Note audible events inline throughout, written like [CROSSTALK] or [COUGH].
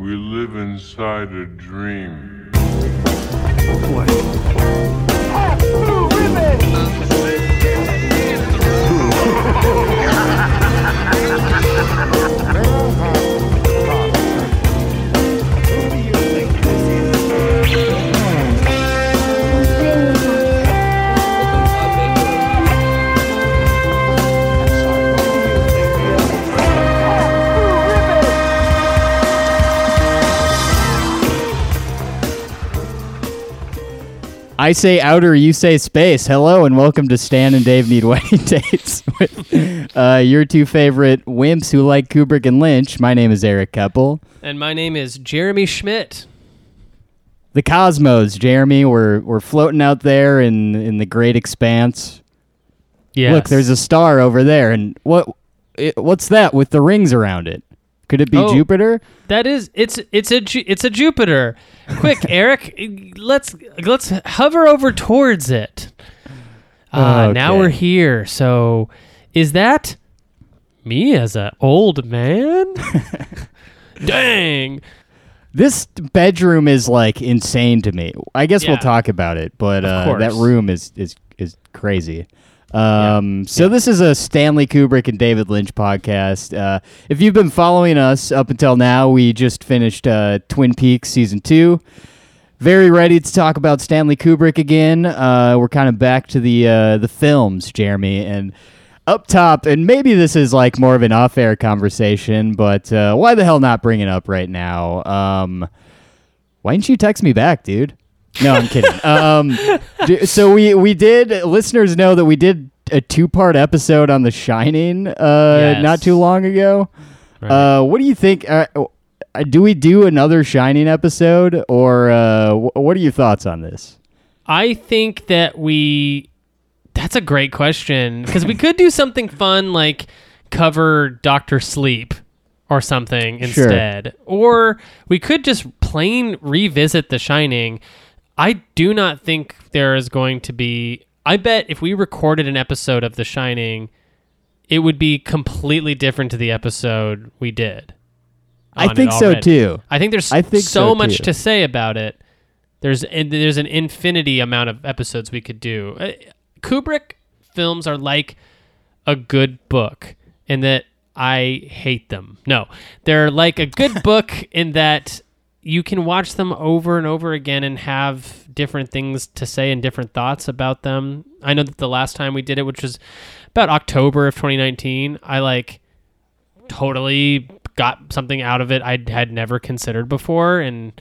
We live inside a dream. I say outer, you say space. Hello and welcome to Stan and Dave Need Wedding [LAUGHS] Dates with uh, your two favorite wimps who like Kubrick and Lynch. My name is Eric Keppel. And my name is Jeremy Schmidt. The cosmos, Jeremy. We're we're floating out there in in the great expanse. Yes. Look, there's a star over there, and what it, what's that with the rings around it? Could it be Oh. Jupiter? that is it's it's a it's a Jupiter. Quick, [LAUGHS] Eric, let's let's hover over towards it. Ah, now we're here. So, is that me as a old man? [LAUGHS] Dang. This bedroom is like insane to me. I guess we'll talk about it, but uh, that room is is is crazy. Um, So this is a Stanley Kubrick and David Lynch podcast. Uh, if you've been following us up until now, we just finished uh, Twin Peaks season two. Very ready to talk about Stanley Kubrick again. Uh, we're kind of back to the uh, the films, Jeremy, and up top. And maybe this is like more of an off-air conversation, but uh, why the hell not bring it up right now? Um, why didn't you text me back, dude? No, I'm kidding. um, so we we did. Listeners know that we did a two part episode on The Shining uh, Yes. not too long ago. Right. Uh, what do you think? Uh, uh, do we do another Shining episode, or uh, wh- what are your thoughts on this? I think that we. That's a great question because we could do something fun like cover Doctor Sleep or something Sure. instead, or we could just plain revisit The Shining. I do not think there is going to be. I bet if we recorded an episode of The Shining, it would be completely different to the episode we did. I think so too. I think there's I think so, so, much too. to say about it. There's there's an infinity amount of episodes we could do. Uh, Kubrick films are like a good book in that I hate them. No, they're like a good [LAUGHS] book in that you can watch them over and over again and have different things to say and different thoughts about them. I know that the last time we did it, which was about October of 2019, I like totally got something out of it I had never considered before, and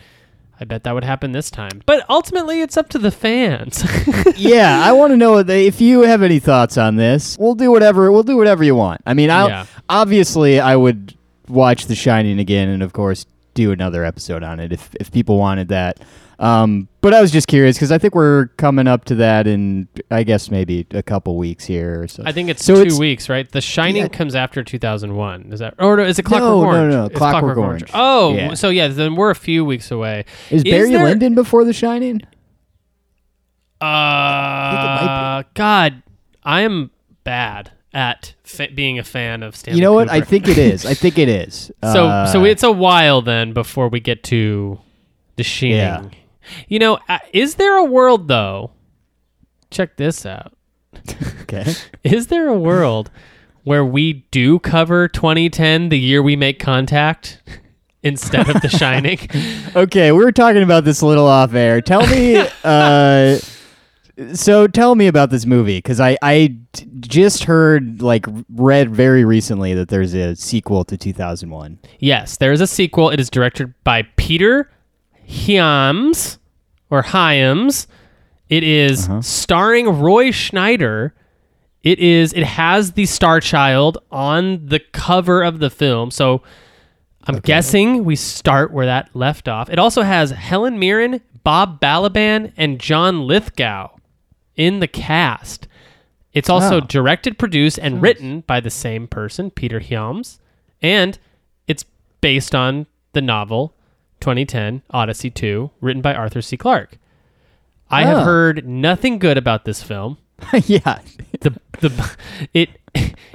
I bet that would happen this time. But ultimately, it's up to the fans. [LAUGHS] yeah, I want to know if you have any thoughts on this. We'll do whatever. We'll do whatever you want. I mean, I Yeah. obviously I would watch The Shining again, and of course do another episode on it if if people wanted that. Um, but I was just curious because I think we're coming up to that in I guess maybe a couple weeks here or so. I think it's So two it's- weeks, right? The Shining Yeah. comes after 2001. Is that? Or no, is it Clockwork Orange? No, no, no, It's Clockwork Orange. Oh, Yeah. so yeah, then we're a few weeks away. Is Barry there- Lyndon before The Shining? Uh, God, I am bad at fa- being a fan of Stanley. you know what? I think it is. I think it [LAUGHS] is. So Uh, so it's a while then before we get to the Shining. Yeah. You know, uh, is there a world though? Check this out. [LAUGHS] okay. [LAUGHS] Is there a world where we do cover 2010, the year we make contact, instead of The Shining? Okay, we were talking about this a little off air. Tell me, uh, so tell me about this movie because I I just heard like read very recently that there's a sequel to 2001. yes, there is a sequel. It is directed by Peter Hyams or Hyams. It is Uh-huh. starring Roy Schneider. It is. It has the Star Child on the cover of the film. So I'm guessing we start where that left off. It also has Helen Mirren, Bob Balaban, and John Lithgow in the cast. It's also Oh. directed, produced, and written by the same person, Peter Hyams, and it's based on the novel 2010 Odyssey 2, written by Arthur C. Clarke. I Oh. have ah. heard nothing good about this film. [LAUGHS] yeah, The the [LAUGHS] it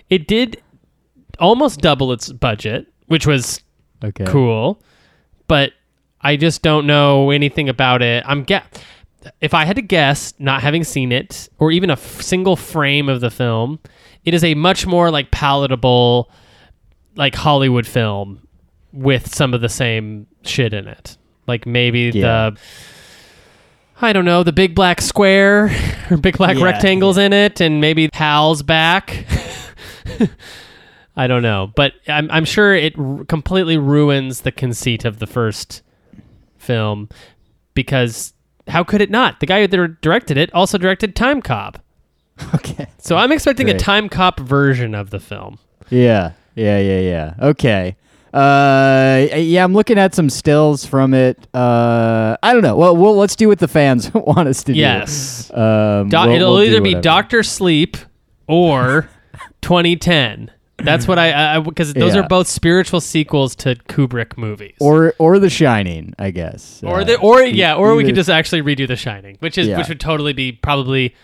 it did almost double its budget, which was okay. cool. but I just don't know anything about it. I'm get if I had to guess, not having seen it or even a f- single frame of the film, it is a much more like palatable, like Hollywood film with some of the same shit in it. Like maybe Yeah. the I don't know, the big black square or [LAUGHS] big black Yeah, rectangles in it, and maybe Hal's back. [LAUGHS] I don't know, but I'm, I'm sure it r- completely ruins the conceit of the first film because how could it not? The guy that directed it also directed Time Cop. [LAUGHS] Okay. So I'm expecting a Time Cop version of the film. Yeah, yeah, yeah, yeah. Okay. Uh, yeah, I'm looking at some stills from it. Uh, I don't know. Well, well, let's do what the fans [LAUGHS] want us to do. Yes. Um, Do- we'll- it'll we'll either be. Doctor Sleep or [LAUGHS] 2010. That's what I because those Yeah. are both spiritual sequels to Kubrick movies. or or The Shining, I guess. or Uh, the or e- yeah, or we either- could just actually redo The Shining, which is Yeah. which would totally be probably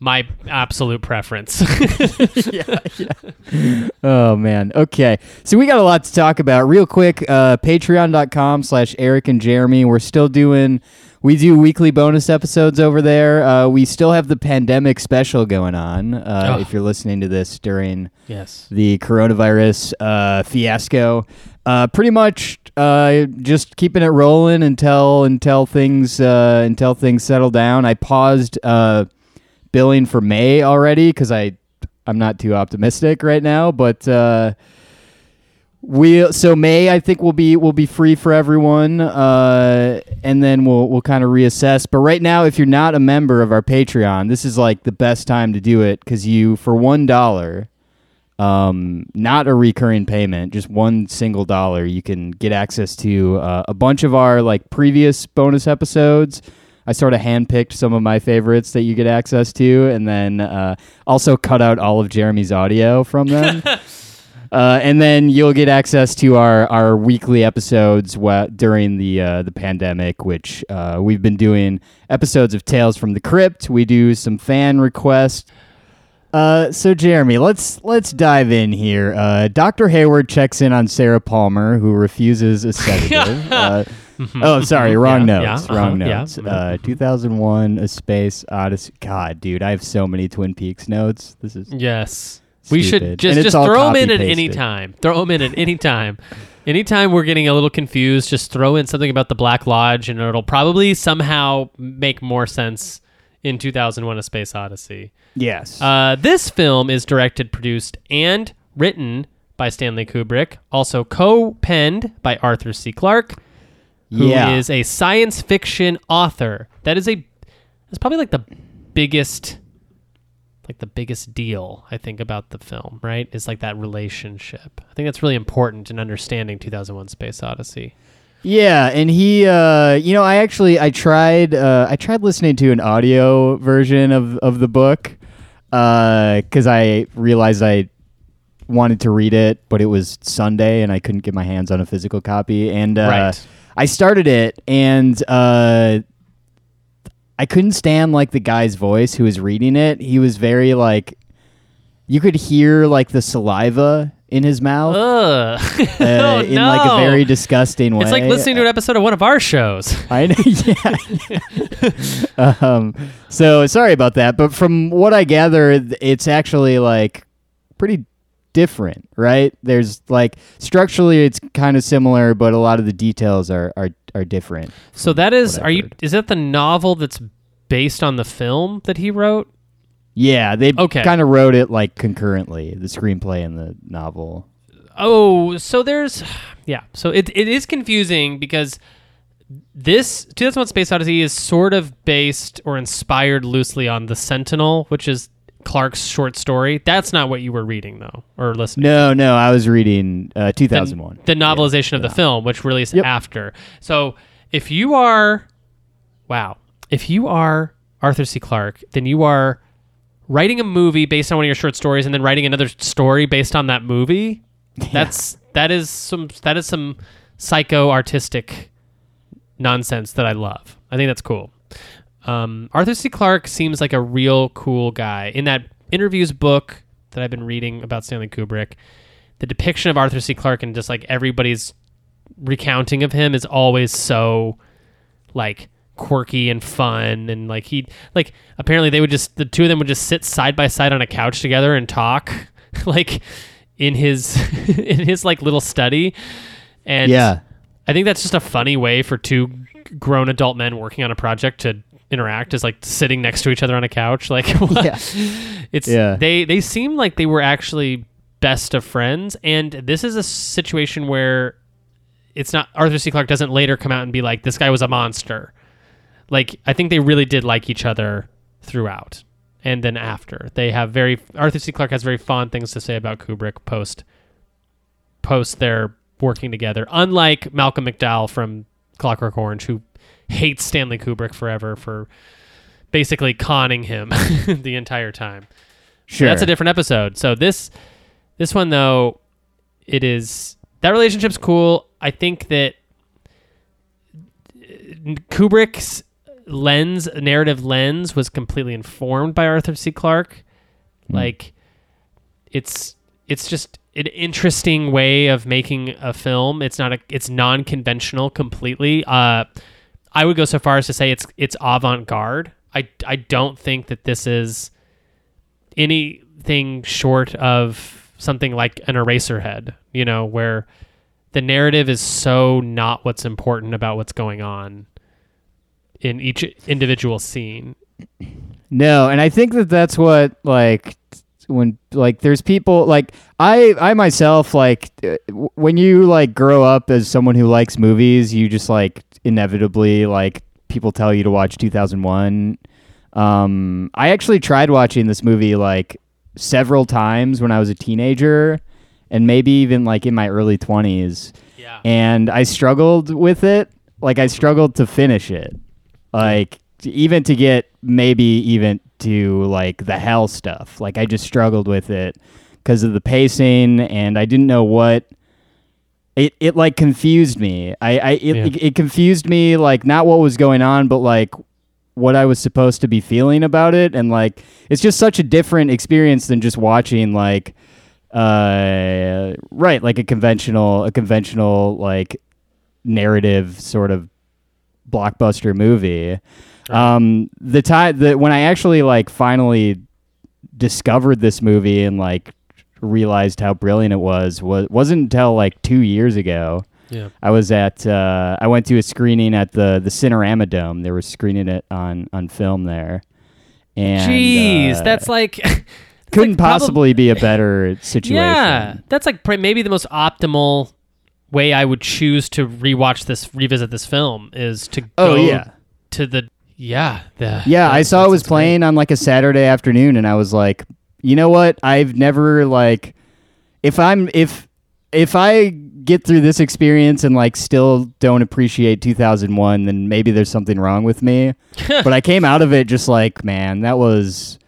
my absolute preference. [LAUGHS] [LAUGHS] Oh man. Okay. So we got a lot to talk about. Real quick, uh, patreon.com slash Eric and Jeremy. We're still doing we do weekly bonus episodes over there. Uh, we still have the pandemic special going on. Uh, Oh. if you're listening to this during yes. the coronavirus uh, fiasco. Uh, pretty much uh, just keeping it rolling until until things uh, until things settle down. I paused uh, billing for May already because I I'm not too optimistic right now, but. We so May I think will be will be free for everyone, uh, and then we'll we'll kind of reassess. But right now, if you're not a member of our Patreon, this is like the best time to do it because you for one dollar, um, not a recurring payment, just one single dollar, you can get access to uh, a bunch of our like previous bonus episodes. I sort of handpicked some of my favorites that you get access to, and then uh, also cut out all of Jeremy's audio from them. [LAUGHS] Uh, and then you'll get access to our, our weekly episodes wa- during the uh, the pandemic, which uh, we've been doing episodes of Tales from the Crypt. We do some fan requests. Uh, so Jeremy, let's let's dive in here. Uh, Doctor Hayward checks in on Sarah Palmer, who refuses a sedative. [LAUGHS] uh, oh, sorry, [LAUGHS] wrong Yeah, notes. yeah, Wrong uh-huh, yeah, notes. Uh, 2001: A Space Odyssey. God, dude, I have so many Twin Peaks notes. This is Yes. We should just just throw them in at any time. Throw them in at any time. Anytime we're getting a little confused, just throw in something about the Black Lodge, and it'll probably somehow make more sense in 2001: A Space Odyssey. yes. Uh, this film is directed, produced, and written by Stanley Kubrick, also co-penned by Arthur C. Clarke, who is yeah. a science fiction author. That is a that's probably like the biggest like the biggest deal I think about the film, right? Is like that relationship. I think that's really important in understanding 2001 Space Odyssey. Yeah, and he, uh, you know, I actually I tried uh, I tried listening to an audio version of of the book because I realized I wanted to read it, but it was Sunday and I couldn't get my hands on a physical copy, and uh, Right. I started it and. I couldn't stand like the guy's voice who was reading it. He was very like you could hear like the saliva in his mouth Ugh. [LAUGHS] uh, oh, in no. like a very disgusting way. It's like listening to an episode of one of our shows. [LAUGHS] I know. Yeah. [LAUGHS] um, so sorry about that, but from what I gather, it's actually like pretty different, right? There's like structurally, it's kind of similar, but a lot of the details are are, are different. So that is, are you? Is that the novel that's based on the film that he wrote? Yeah, they Okay. kind of wrote it like concurrently, the screenplay and the novel. Oh, so there's, yeah. So it it is confusing because this 2001: Space Odyssey is sort of based or inspired loosely on The Sentinel, which is Clarke's short story. That's not what you were reading though, or listening. No, no, I was reading uh, 2001. The, novelization of the film, which released Yep. after. So if you are, wow, if you are Arthur C. Clarke, then you are writing a movie based on one of your short stories, and then writing another story based on that movie. [LAUGHS] That's that is some that is some psycho artistic nonsense that I love. I think that's cool. Um, Arthur C. Clarke seems like a real cool guy. In that interviews book that I've been reading about Stanley Kubrick, the depiction of Arthur C. Clarke and just like everybody's recounting of him is always so like quirky and fun and like he like apparently they would just the two of them would just sit side by side on a couch together and talk [LAUGHS] like in his [LAUGHS] in his like little study and yeah. I think that's just a funny way for two grown adult men working on a project to interact is like sitting next to each other on a couch like? [LAUGHS] Yeah. it's Yeah. they they seem like they were actually best of friends and this is a situation where it's not Arthur C. Clarke doesn't later come out and be like this guy was a monster. Like I think they really did like each other throughout and then after. They have very Arthur C. Clarke has very fond things to say about Kubrick post post their working together. Unlike Malcolm McDowell from Clockwork Orange who hates Stanley Kubrick forever for basically conning him [LAUGHS] the entire time. Sure. That's a different episode. So this this one though, it is that relationship's cool. I think that Kubrick's lens, narrative lens, was completely informed by Arthur C. Clarke. Like, it's it's just an interesting way of making a film. It's not a it's non conventional completely. Uh, I would go so far as to say it's it's avant garde. I I don't think that this is anything short of something like an Eraserhead. You know, where the narrative is so not what's important about what's going on in each individual scene. No, and I think that that's what like when like there's people like I I myself like uh, when you like grow up as someone who likes movies, you just like inevitably like people tell you to watch 2001. Um I actually tried watching this movie like several times when I was a teenager and maybe even like in my early 20s Yeah. and I struggled with it. Like I struggled to finish it. Like even to get maybe even to like the hell stuff. Like I just struggled with it because of the pacing and I didn't know what it it like confused me. I I it, Yeah. it, it confused me like not what was going on but like what I was supposed to be feeling about it and like it's just such a different experience than just watching like uh right like a conventional a conventional like narrative sort of blockbuster movie um the time that when i actually like finally discovered this movie and like realized how brilliant it was was wasn't until like 2 years ago Yeah. I was at uh, I went to a screening at the the Cinerama Dome. They were screening it on on film there. And Jeez, uh, that's like [LAUGHS] that's couldn't like possibly be a better situation. Yeah, that's like pr- maybe the most optimal way I would choose to rewatch this, revisit this film is to go Oh yeah. to the yeah the Yeah, I saw it was great. playing on like a Saturday afternoon and I was like, "You know what? I've never like if I'm if if I get through this experience and like still don't appreciate 2001, then maybe there's something wrong with me." [LAUGHS] but I came out of it just like, "Man, that was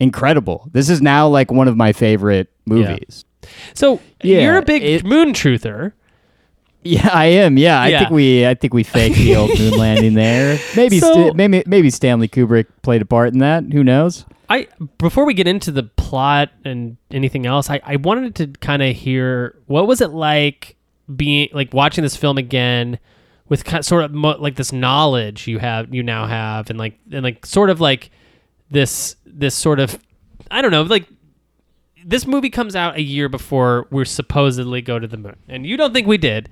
incredible. This is now like one of my favorite movies." So Yeah, you're a big it- moon truther. Yeah, I am. Yeah, I Yeah. think we I think we faked the old moon [LAUGHS] landing there. Maybe So- Sta- maybe maybe Stanley Kubrick played a part in that. Who knows? I before we get into the plot and anything else, I, I wanted to kind of hear what was it like being like watching this film again with kind sort of mo- like this knowledge you have you now have and like and like sort of like this this sort of I don't know like this movie comes out a year before we're supposedly go to the moon and you don't think we did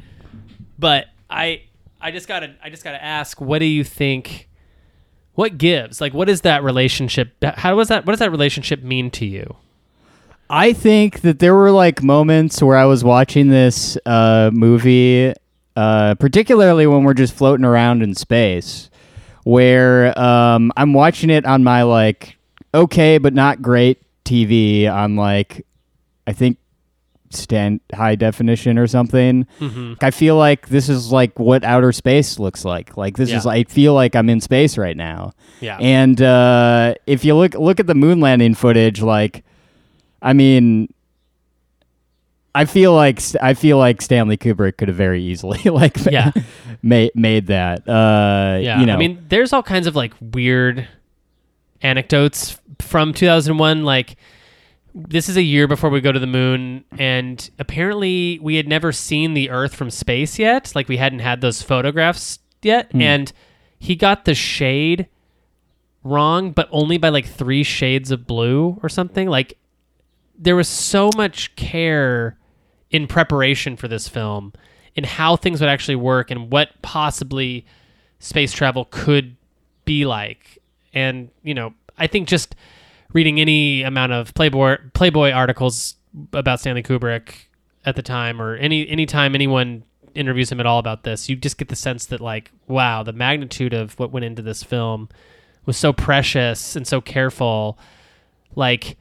but I I just gotta I just gotta ask what do you think what gives? Like what is that relationship how was that what does that relationship mean to you? I think that there were like moments where I was watching this uh, movie, uh, particularly when we're just floating around in space, where um, I'm watching it on my like okay but not great TV on like I think stand high definition or something. mm-hmm. I feel like this is like what outer space looks like. Like this is I feel like I'm in space right now. yeah And uh, if you look look at the moon landing footage, like, I mean, I feel like I feel like Stanley Kubrick could have very easily [LAUGHS] like Yeah. made made that. Uh, yeah you know, i mean there's all kinds of like weird anecdotes from 2001 like this is a year before we go to the moon, and apparently we had never seen the Earth from space yet. Like we hadn't had those photographs yet, hmm. and he got the shade wrong, but only by like three shades of blue or something. Like there was so much care in preparation for this film and how things would actually work and what possibly space travel could be like. And, you know, I think just reading any amount of Playboy Playboy articles about Stanley Kubrick at the time or any any time anyone interviews him at all about this, you just get the sense that like, wow, the magnitude of what went into this film was so precious and so careful. Like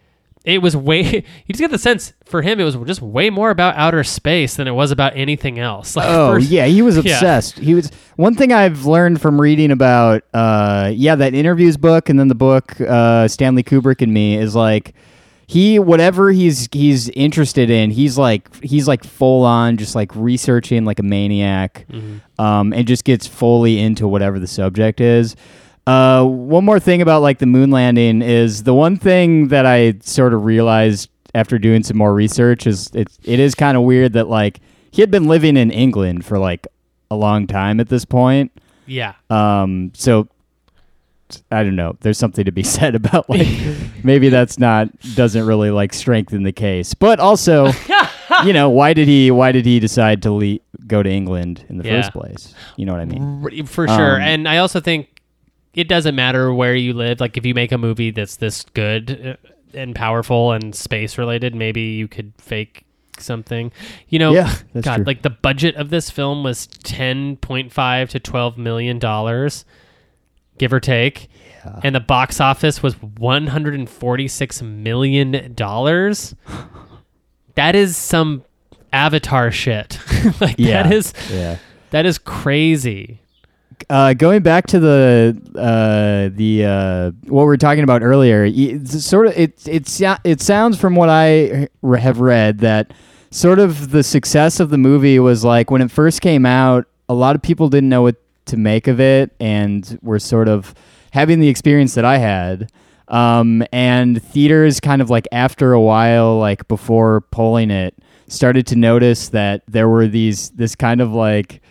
it was way [LAUGHS] you just get the sense for him it was just way more about outer space than it was about anything else. [LAUGHS] Like Oh first- yeah, he was Yeah. obsessed. He was one thing I've learned from reading about uh yeah, that interviews book and then the book uh Stanley Kubrick and me is like he whatever he's he's interested in, he's like he's like full on just like researching like a maniac. Um and just gets fully into whatever the subject is. Uh, one more thing about like the moon landing is the one thing that I sort of realized after doing some more research is it it is kind of weird that like he had been living in England for like a long time at this point. Yeah. Um, so I don't know. There's something to be [LAUGHS] said about like [LAUGHS] maybe that's not doesn't really like strengthen the case, but also [LAUGHS] you know why did he why did he decide to le- go to England in the Yeah. first place? You know what I mean? For sure. Um, and I also think it doesn't matter where you live. Like if you make a movie that's this good uh, and powerful and space related, maybe you could fake something. You know, Yeah, God, true. like the budget of this film was 10.5 to 12 million dollars, give or take. And the box office was 146 million dollars. that is some avatar shit. [LAUGHS] like Yeah. that is Yeah. that is crazy. Uh, going back to the uh, the uh, what we were talking about earlier, it's sort of it it it sounds from what I have read that sort of the success of the movie was like when it first came out, a lot of people didn't know what to make of it and were sort of having the experience that I had. Um, and theaters kind of like after a while, like before polling it, started to notice that there were these this kind of like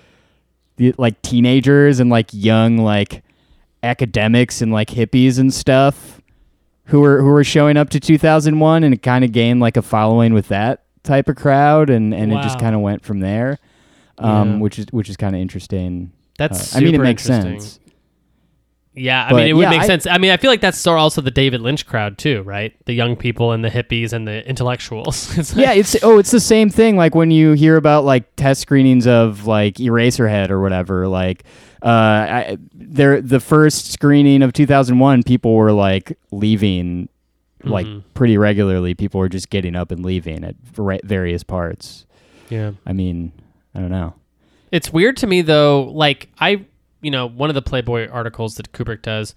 the, like teenagers and like young like academics and like hippies and stuff who were who were showing up to 2001 and it kind of gained like a following with that type of crowd and and it just kind of went from there um Yeah. which is which is kind of interesting. That's Uh, I mean it makes sense Yeah, I But, mean it would yeah, make I- sense. I mean, I feel like that's sort of also the David Lynch crowd too, right? The young people and the hippies and the intellectuals. [LAUGHS] It's like- yeah, it's oh, it's the same thing. Like when you hear about like test screenings of like Eraserhead or whatever. Like, uh, I, there the first screening of 2001, people were like leaving, like Mhm. pretty regularly. People were just getting up and leaving at va- various parts. yeah. I mean, I don't know. It's weird to me though. Like I, you know, one of the Playboy articles that Kubrick does.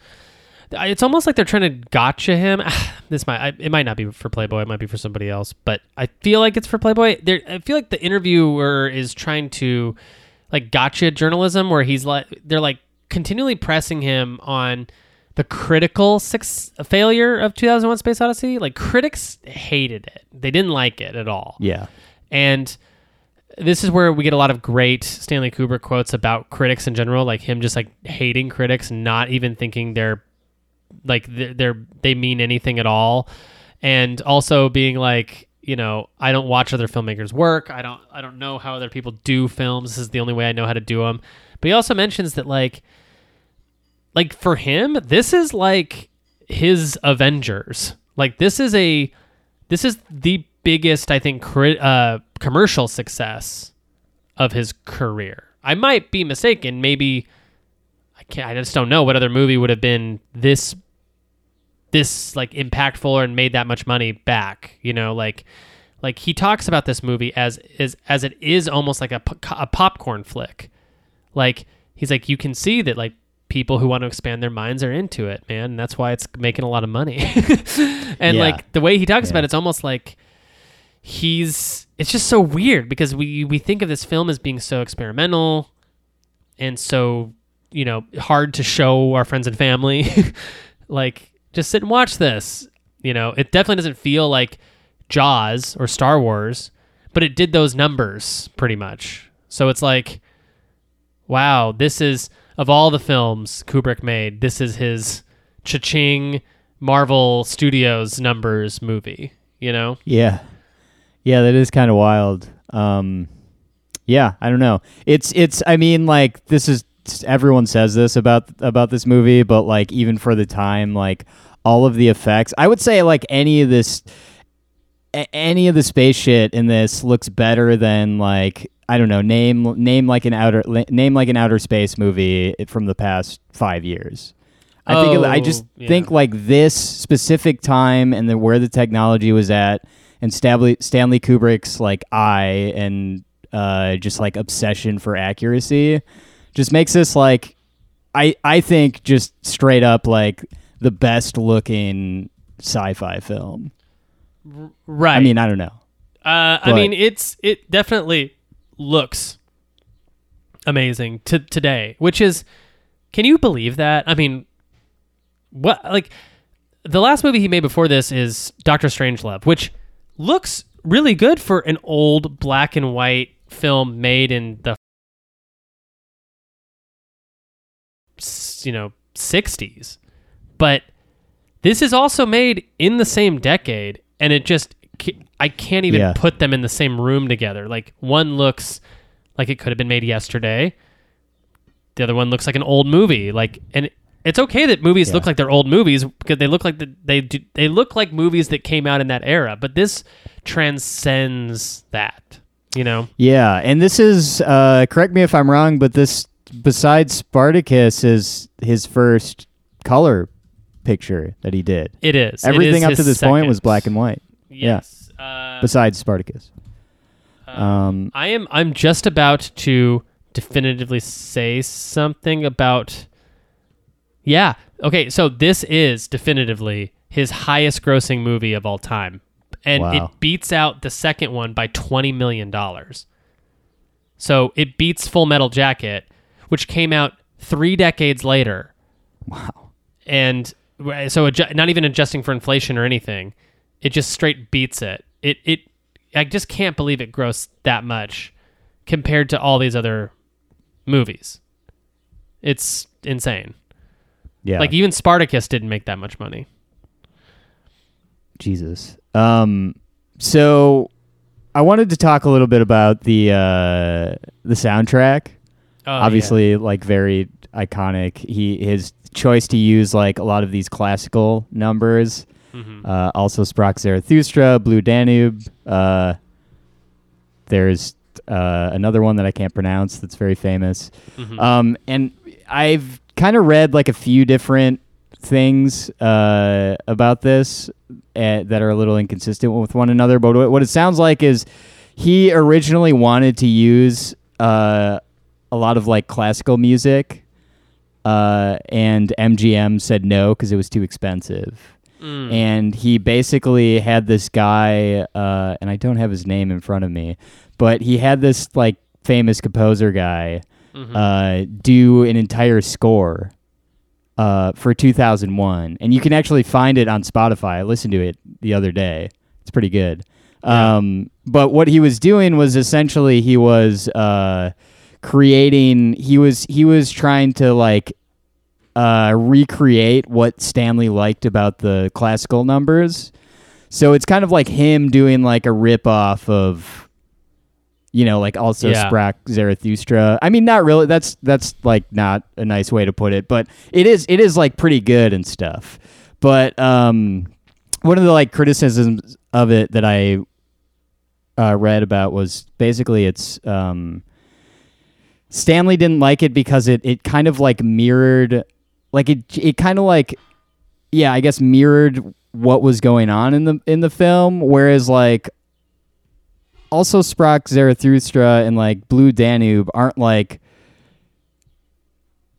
It's almost like they're trying to gotcha him. [SIGHS] this might, I, it might not be for Playboy. It might be for somebody else, but I feel like it's for Playboy. There, I feel like the interviewer is trying to, like, gotcha journalism, where he's like, they're like continually pressing him on the critical six failure of 2001: Space Odyssey. Like critics hated it. They didn't like it at all. Yeah, And this is where we get a lot of great Stanley Kubrick quotes about critics in general, like him just like hating critics, not even thinking they're like they're, they're mean anything at all, and also being like, you know, I don't watch other filmmakers' work. I don't I don't know how other people do films. This is the only way I know how to do them. But he also mentions that like like for him, this is like his Avengers. Like this is a this is the biggest I think cri- uh, commercial success of his career. I might be mistaken. Maybe I can't. I just don't know what other movie would have been this this like impactful and made that much money back. You know, like like he talks about this movie as as as it is almost like a, a popcorn flick. Like he's like you can see that like people who want to expand their minds are into it, man. And that's why it's making a lot of money. [LAUGHS] and Yeah. like the way he talks Yeah. about it, it's almost like he's it's just so weird because we we think of this film as being so experimental and so you know hard to show our friends and family [LAUGHS] like just sit and watch this you know it definitely doesn't feel like Jaws or Star Wars, but it did those numbers pretty much. So it's like, wow, this is of all the films Kubrick made, this is his cha-ching Marvel Studios numbers movie. You know? Yeah. Yeah, that is kind of wild. Um, yeah, I don't know. It's it's. I mean, like this is everyone says this about about this movie, but like even for the time, like all of the effects, I would say like any of this, any of the space shit in this looks better than like I don't know name name like an outer name like an outer space movie from the past five years. I think it- I Oh, just yeah. think like this specific time and the where the technology was at, and Stanley Stanley Kubrick's like eye and uh, just like obsession for accuracy, just makes this like I I think just straight up like the best looking sci-fi film. Right. I mean, I don't know. Uh, I mean, it's it definitely looks amazing to today, which is, can you believe that? I mean, what like the last movie he made before this is Doctor Strangelove, which looks really good for an old black and white film made in the you know 60s but this is also made in the same decade and it just i can't even Yeah. put them in the same room together. Like one looks like it could have been made yesterday. The other one looks like an old movie. Like and it's okay that movies look like they're old movies because they look like the, they do, they look like movies that came out in that era but this transcends that you know Yeah, and this is uh, correct me if I'm wrong, but this besides Spartacus is his first color picture that he did. it is Everything is up to this point was black and white. yes uh, Besides Spartacus. Um, I am I'm just about to definitively say something about Yeah. Okay, so this is definitively his highest grossing movie of all time. And Wow. it beats out the second one by 20 million dollars. So it beats Full Metal Jacket, which came out 3 decades later. wow. And so adju- not even adjusting for inflation or anything, it just straight beats it. It it I just can't believe it grossed that much compared to all these other movies. It's insane. Yeah. Like even Spartacus didn't make that much money. Jesus. Um, so I wanted to talk a little bit about the uh, the soundtrack. Oh, Obviously, like very iconic. He his choice to use like a lot of these classical numbers. Mhm. Uh, also, Sprach Zarathustra, Blue Danube. Uh, there's uh, another one that I can't pronounce that's very famous. Mhm. Um, and I've kind of read like a few different things uh, about this uh, that are a little inconsistent with one another. But what what it sounds like is he originally wanted to use uh, a lot of like classical music, uh, and MGM said no because it was too expensive. Mm. And he basically had this guy, uh, and I don't have his name in front of me, but he had this like famous composer guy Mhm. uh, do an entire score uh, for 2001, and you can actually find it on Spotify. I listened to it the other day; it's pretty good. Yeah. Um, but what he was doing was essentially he was uh, creating. He was he was trying to like uh, recreate what Stanley liked about the classical numbers. So it's kind of like him doing like a rip off of, you know, like also Yeah. Sprach Zarathustra. I mean, not really. That's that's like not a nice way to put it, but it is it is like pretty good and stuff. But um, one of the like criticisms of it that I uh, read about was basically it's um, Stanley didn't like it because it it kind of like mirrored, like it it kind of like yeah, I guess mirrored what was going on in the in the film. Whereas like also Sprach Zarathustra and like Blue Danube aren't like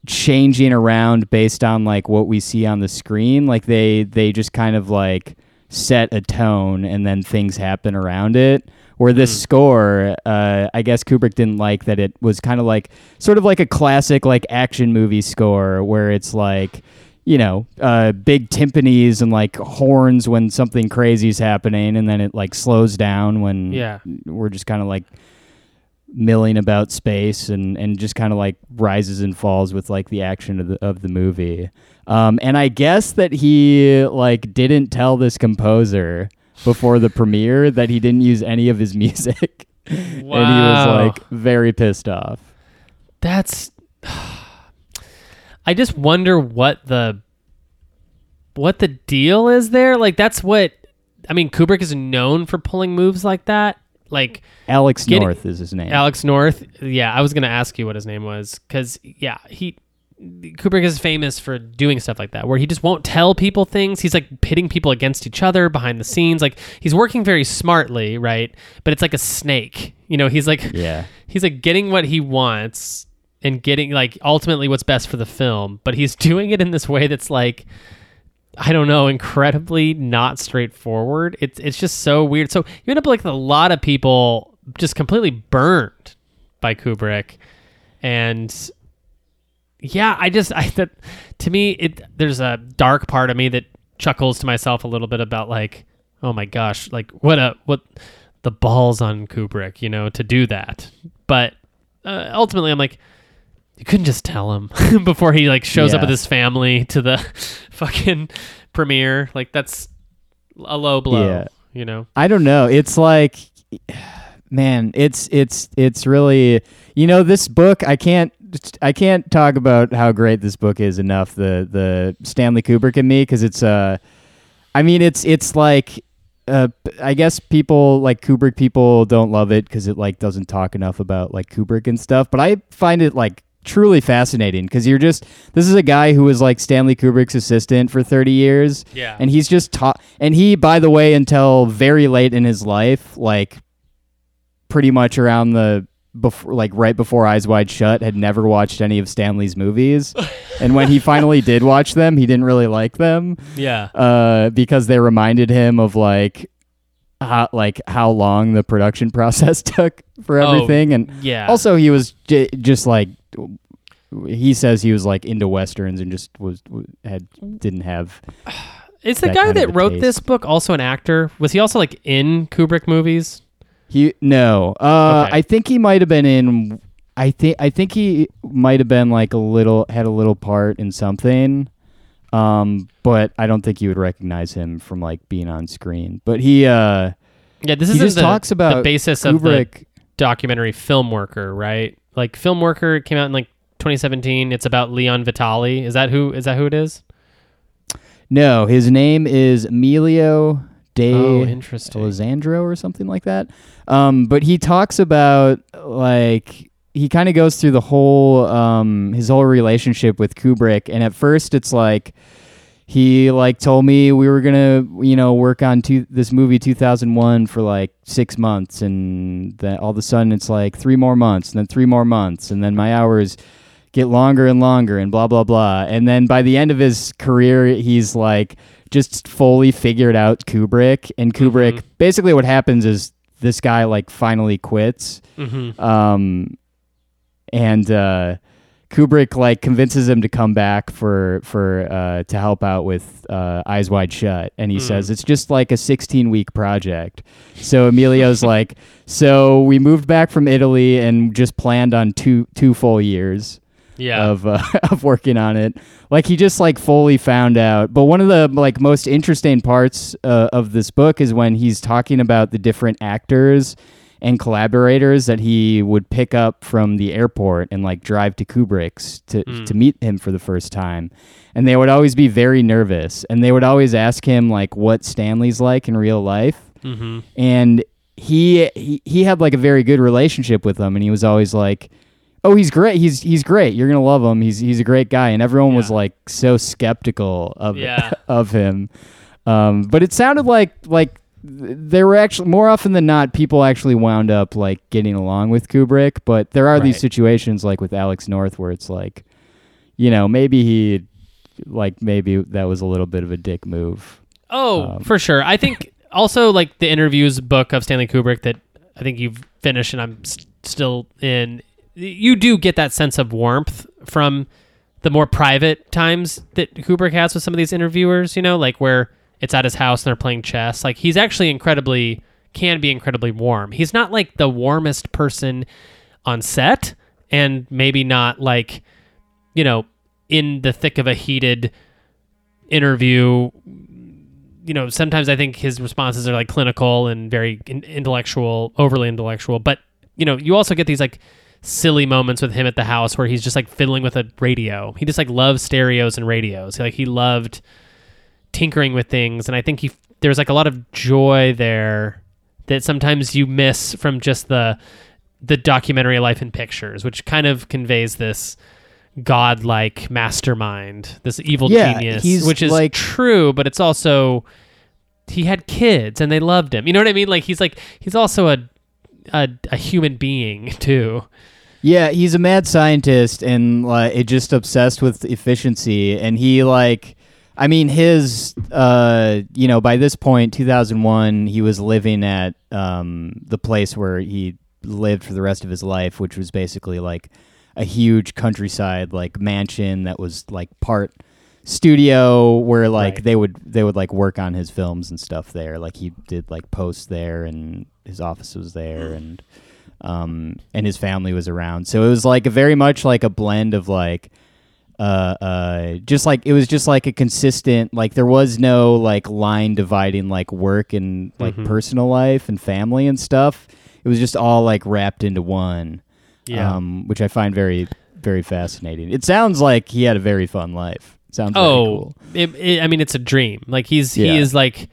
changing around based on like what we see on the screen. Like they they just kind of like set a tone and then things happen around it. Where this score, uh, I guess Kubrick didn't like that it was kind of like sort of like a classic like action movie score where it's like you know, uh, big timpanis and like horns when something crazy is happening, and then it like slows down when Yeah. we're just kind of like milling about space and and just kind of like rises and falls with like the action of the of the movie. Um, and I guess that he like didn't tell this composer before the premiere that he didn't use any of his [LAUGHS] music. and he was like very pissed off. That's. [SIGHS] I just wonder what the what the deal is there. Like that's what I mean. Kubrick is known for pulling moves like that. Like Alex Get it- North is his name. Alex North. Yeah, I was gonna ask you what his name was because yeah, he Kubrick is famous for doing stuff like that, where he just won't tell people things. He's like pitting people against each other behind the scenes. Like he's working very smartly, right? But it's like a snake. You know, he's like yeah. [LAUGHS] he's like getting what he wants and getting like ultimately what's best for the film, but he's [LAUGHS] doing it in this way that's like I don't know, incredibly not straightforward. It's it's just so weird. So you end up like a lot of people just completely burned by Kubrick, and yeah, I just I that to me it there's a dark part of me that chuckles to myself a little bit about like oh my gosh like what a what the balls on Kubrick you know to do that, but uh, ultimately I'm like you couldn't just tell him [LAUGHS] before he like shows up with his family to the [LAUGHS] fucking premiere. Like that's a low blow, Yeah. you know. I don't know. It's like man, it's it's it's really you know this book I can't I can't talk about how great this book is enough the the Stanley Kubrick and me cuz it's uh I mean it's it's like uh, I guess people like Kubrick people don't love it because it like doesn't talk enough about like Kubrick and stuff. But I find it like truly fascinating because you're just this is a guy who was like Stanley Kubrick's assistant for 30 years, Yeah. and he's just taught. And he, by the way, until very late in his life, like pretty much around the before, like right before Eyes Wide Shut, had never watched any of Stanley's movies. [LAUGHS] and when he finally did watch them, he didn't really like them Yeah. uh, because they reminded him of like how like how long the production [LAUGHS] process took for Oh, everything, and Yeah. also he was j- just like he says he was like into westerns and just was had didn't have [SIGHS] is the that guy that wrote taste. this book also an actor? Was he also like in Kubrick movies? he no uh Okay. I think he might have been in I think I think he might have been like a little had a little part in something um but I don't think you would recognize him from like being on screen but he uh Yeah, this is just the, talks about the basis of the documentary Film Worker, right? Like Film Worker came out in like 2017. It's about Leon Vitali. Is that who? Is that who it is? No, his name is Emilio de Oh. Alessandro or something like that. Um, but he talks about like he kind of goes through the whole um, his whole relationship with Kubrick, and at first it's like he like told me we were gonna you know work on two, this movie 2001 for like six months, and then all of a sudden it's like three more months, and then three more months, and then my hours get longer and longer and blah blah blah. And then by the end of his career he's like just fully figured out kubrick. And kubrick basically what happens is this guy like finally quits. Mm-hmm. um and uh kubrick like convinces him to come back for for uh to help out with uh eyes wide shut. And he says it's just like a 16 week project. So emilio's [LAUGHS] like so we moved back from italy and just planned on two two full years Yeah. of uh, [LAUGHS] of working on it. Like he just like fully found out. But one of the like most interesting parts uh, of this book is when he's talking about the different actors and collaborators that he would pick up from the airport and like drive to Kubrick's to to meet him for the first time. And they would always be very nervous and they would always ask him like what Stanley's like in real life mm-hmm. and he, he he had like a very good relationship with them and he was always like oh he's great. He's he's great. You're gonna love him. He's he's a great guy. And everyone was like so skeptical of Yeah. [LAUGHS] of him. Um but it sounded like like there were actually more often than not people actually wound up like getting along with kubrick. But there are these situations like with alex north where it's like you know maybe he like maybe that was a little bit of a dick move. Oh, Um, for sure. I think [LAUGHS] also like the interviews book of Stanley Kubrick that I think you've finished and I'm s- still in. You do get that sense of warmth from the more private times that Kubrick has with some of these interviewers, you know, like where it's at his house and they're playing chess. Like he's actually incredibly can be incredibly warm. He's not like the warmest person on set and maybe not like you know in the thick of a heated interview you know sometimes i think his responses are like clinical and very intellectual overly intellectual but you know you also get these like silly moments with him at the house where he's just like fiddling with a radio. He just like loves stereos and radios. Like he loved tinkering with things. And i think he there's like a lot of joy there that sometimes you miss from just the the documentary life in pictures which kind of conveys this godlike mastermind this evil Yeah, genius which is like- true but it's also he had kids and they loved him. You know what i mean? Like he's like he's also a a, a human being [LAUGHS] too Yeah, he's a mad scientist and like it just obsessed with efficiency and he like I mean his uh you know by this point 2001 he was living at um the place where he lived for the rest of his life which was basically like a huge countryside like mansion that was like part studio where like Right. they would they would like work on his films and stuff there like he did like posts there and his office was there and um, and his family was around. So it was like a very much like a blend of like, uh, uh, just like it was just like a consistent like there was no like line dividing like work and like Mhm. personal life and family and stuff. It was just all like wrapped into one, yeah um, which I find very very fascinating. It sounds like he had a very fun life. Sounds oh cool. it, it, i mean it's a dream like he's Yeah. he is like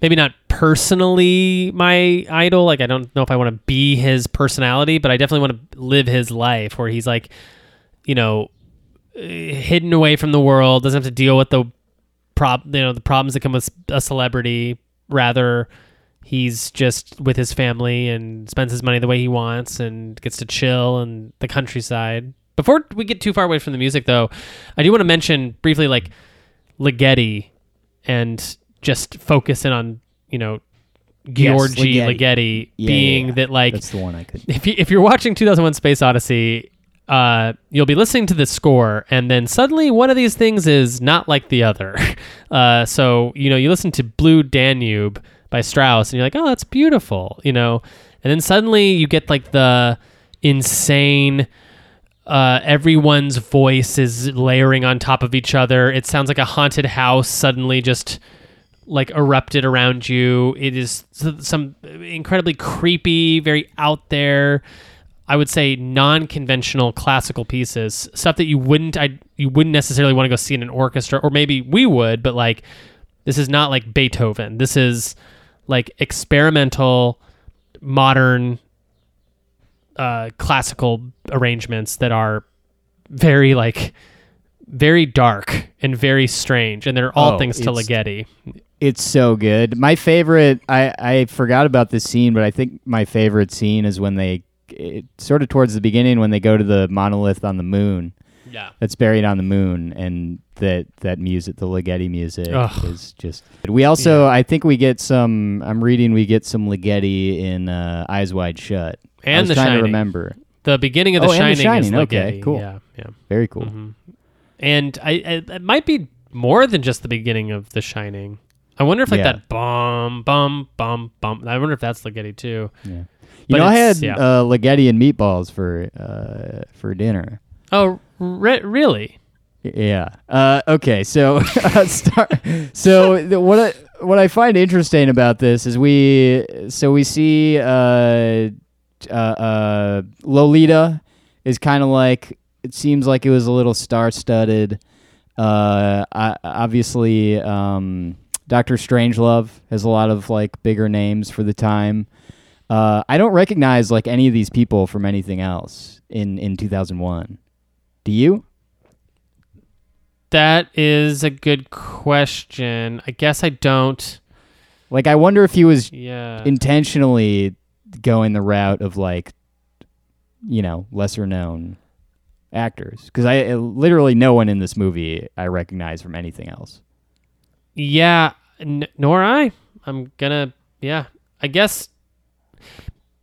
maybe not personally my idol like i don't know if i want to be his personality but i definitely want to live his life where he's like you know hidden away from the world doesn't have to deal with the prob you know the problems that come with a celebrity. Rather he's just with his family and spends his money the way he wants and gets to chill in the countryside. Before we get too far away from the music though i do want to mention briefly like Ligeti and just focus in on you know György Ligeti. Ligeti Yeah, being yeah, that like That's the one I could. if you, if you're watching 2001 Space Odyssey, uh, you'll be listening to the score, and then suddenly one of these things is not like the other. [LAUGHS] Uh, so you know, you listen to Blue Danube by Strauss, and you're like, oh, that's beautiful, you know, and then suddenly you get like the insane. Uh, everyone's voice is layering on top of each other. It sounds like a haunted house suddenly just like erupted around you. It is some incredibly creepy, very out there. I would say non-conventional classical pieces, stuff that you wouldn't I you wouldn't necessarily want to go see in an orchestra, or maybe we would, but like this is not like Beethoven. This is like experimental, modern, uh, classical arrangements that are very like very dark and very strange, and they're all Oh, things to Ligeti. It's so good. My favorite, I, I forgot about this scene, but I think my favorite scene is when they, it, sort of towards the beginning, when they go to the monolith on the moon Yeah. that's buried on the moon, and that that music, the Ligeti music, Ugh. is just. We also, I think we get some. I'm reading, we get some Ligeti in uh, Eyes Wide Shut. I And was The trying Shining. to remember. The beginning of The Oh, and The Shining, is Shining, okay, cool. Yeah, yeah. Very cool. Mhm. And I, I, it might be more than just the beginning of The Shining. I wonder if like Yeah. that bum bum bum bum. I wonder if that's Ligeti too. Yeah. You But know, I had yeah. uh, Ligeti and meatballs for uh, for dinner. Oh, re- really? Yeah. Uh, okay. So, [LAUGHS] start, so what I, what I find interesting about this is we so we see uh, uh, uh, Lolita is kind of like it seems like it was a little star studded. Uh, I, obviously, um, Doctor Strangelove has a lot of like bigger names for the time. Uh, I don't recognize like any of these people from anything else in in 2001. Do you? That is a good question. I guess I don't. Like, I wonder if he was Yeah. intentionally going the route of like, you know, lesser known actors. Because I literally no one in this movie I recognize from anything else. Yeah, n- nor I. I'm gonna. Yeah, I guess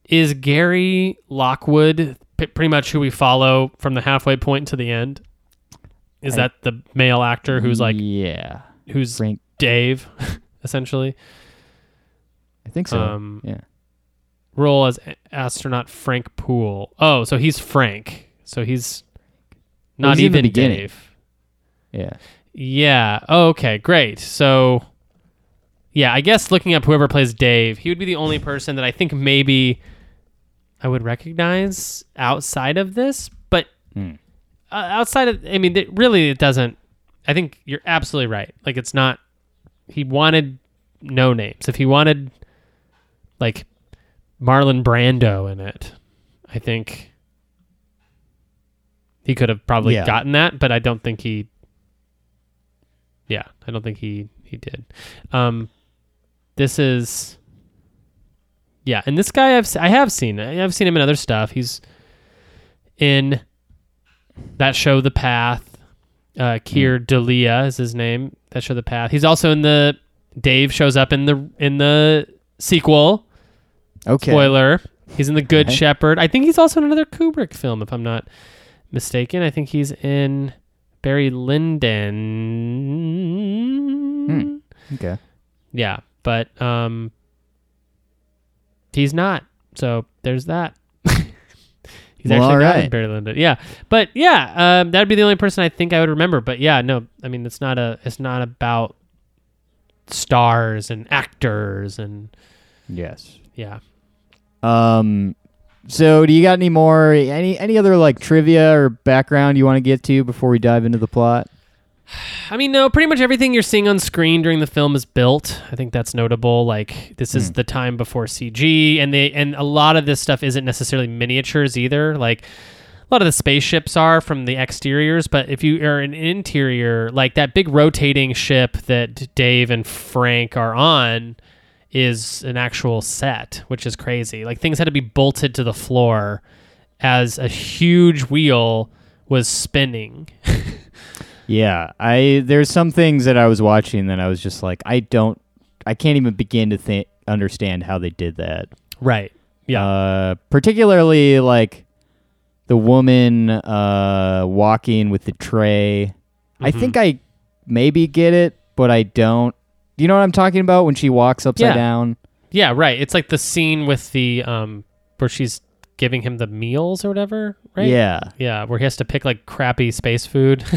is Gary Lockwood p- pretty much who we follow from the halfway point to the end. Is I- that the male actor who's like yeah, who's Frank. Dave, [LAUGHS] essentially? I think so. Um, yeah. Role as astronaut Frank Poole. Oh, so he's Frank. So he's not he's even. Dave. Yeah. Yeah. Oh, okay. Great. So, yeah, I guess looking up whoever plays Dave, he would be the only person that I think maybe I would recognize outside of this. But Hmm. uh, outside of, I mean, it, really, it doesn't. I think you're absolutely right. Like, it's not. He wanted no names. If he wanted, like, Marlon Brando in it, I think he could have probably Yeah. gotten that, but I don't think he. I don't think he he did. Um, this is. Yeah, and this guy I've I have seen I have seen him in other stuff. He's in that show, The Path. Uh, Keir Dullea is his name. That show, The Path. He's also in the. Dave shows up in the in the sequel. Okay. Spoiler. He's in The Good Okay. Shepherd. I think he's also in another Kubrick film, if I'm not mistaken. I think he's in Barry Lyndon. Okay. Yeah, but um, he's not. So there's that. [LAUGHS] he's Well, actually all not. Barry Lyndon. Yeah, but yeah, um, that'd be the only person I think I would remember. But yeah, no, I mean it's not a. It's not about stars and actors and Yes. yeah. Um. So, do you got any more any any other like trivia or background you want to get to before we dive into the plot? [SIGHS] I mean, no, pretty much everything you're seeing on screen during the film is built. I think that's notable. Like this is hmm. the time before CG, and they and a lot of this stuff isn't necessarily miniatures either. Like a lot of the spaceships are from the exteriors, but if you are an interior, like that big rotating ship that Dave and Frank are on, is an actual set, which is crazy. Like things had to be bolted to the floor as a huge wheel was spinning. [LAUGHS] Yeah, I there's some things that I was watching that I was just like I don't I can't even begin to think understand how they did that. right. Yeah. Uh particularly like the woman uh walking with the tray. I Mhm. think I maybe get it, but I don't. Do you know what I'm talking about when she walks upside Yeah. down? Yeah, right. It's like the scene with the um where she's giving him the meals or whatever, right? Yeah. Yeah, where he has to pick like crappy space food. [LAUGHS]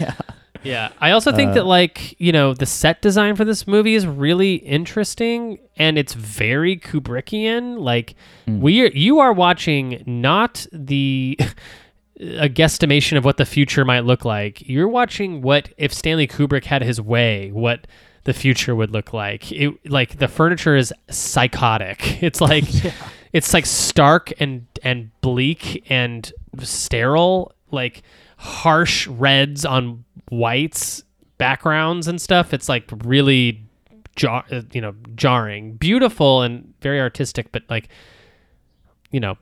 Yeah. yeah. I also think Uh, that like, you know, the set design for this movie is really interesting and it's very Kubrickian. Like Mm. we are, you are watching not the [LAUGHS] a guesstimation of what the future might look like. You're watching what if Stanley Kubrick had his way, what the future would look like. It like the furniture is psychotic. [LAUGHS] It's like [LAUGHS] it's like stark and and bleak and sterile, like harsh reds on whites backgrounds and stuff. It's like really jar, uh, you know, jarring. Beautiful and very artistic, but like you know,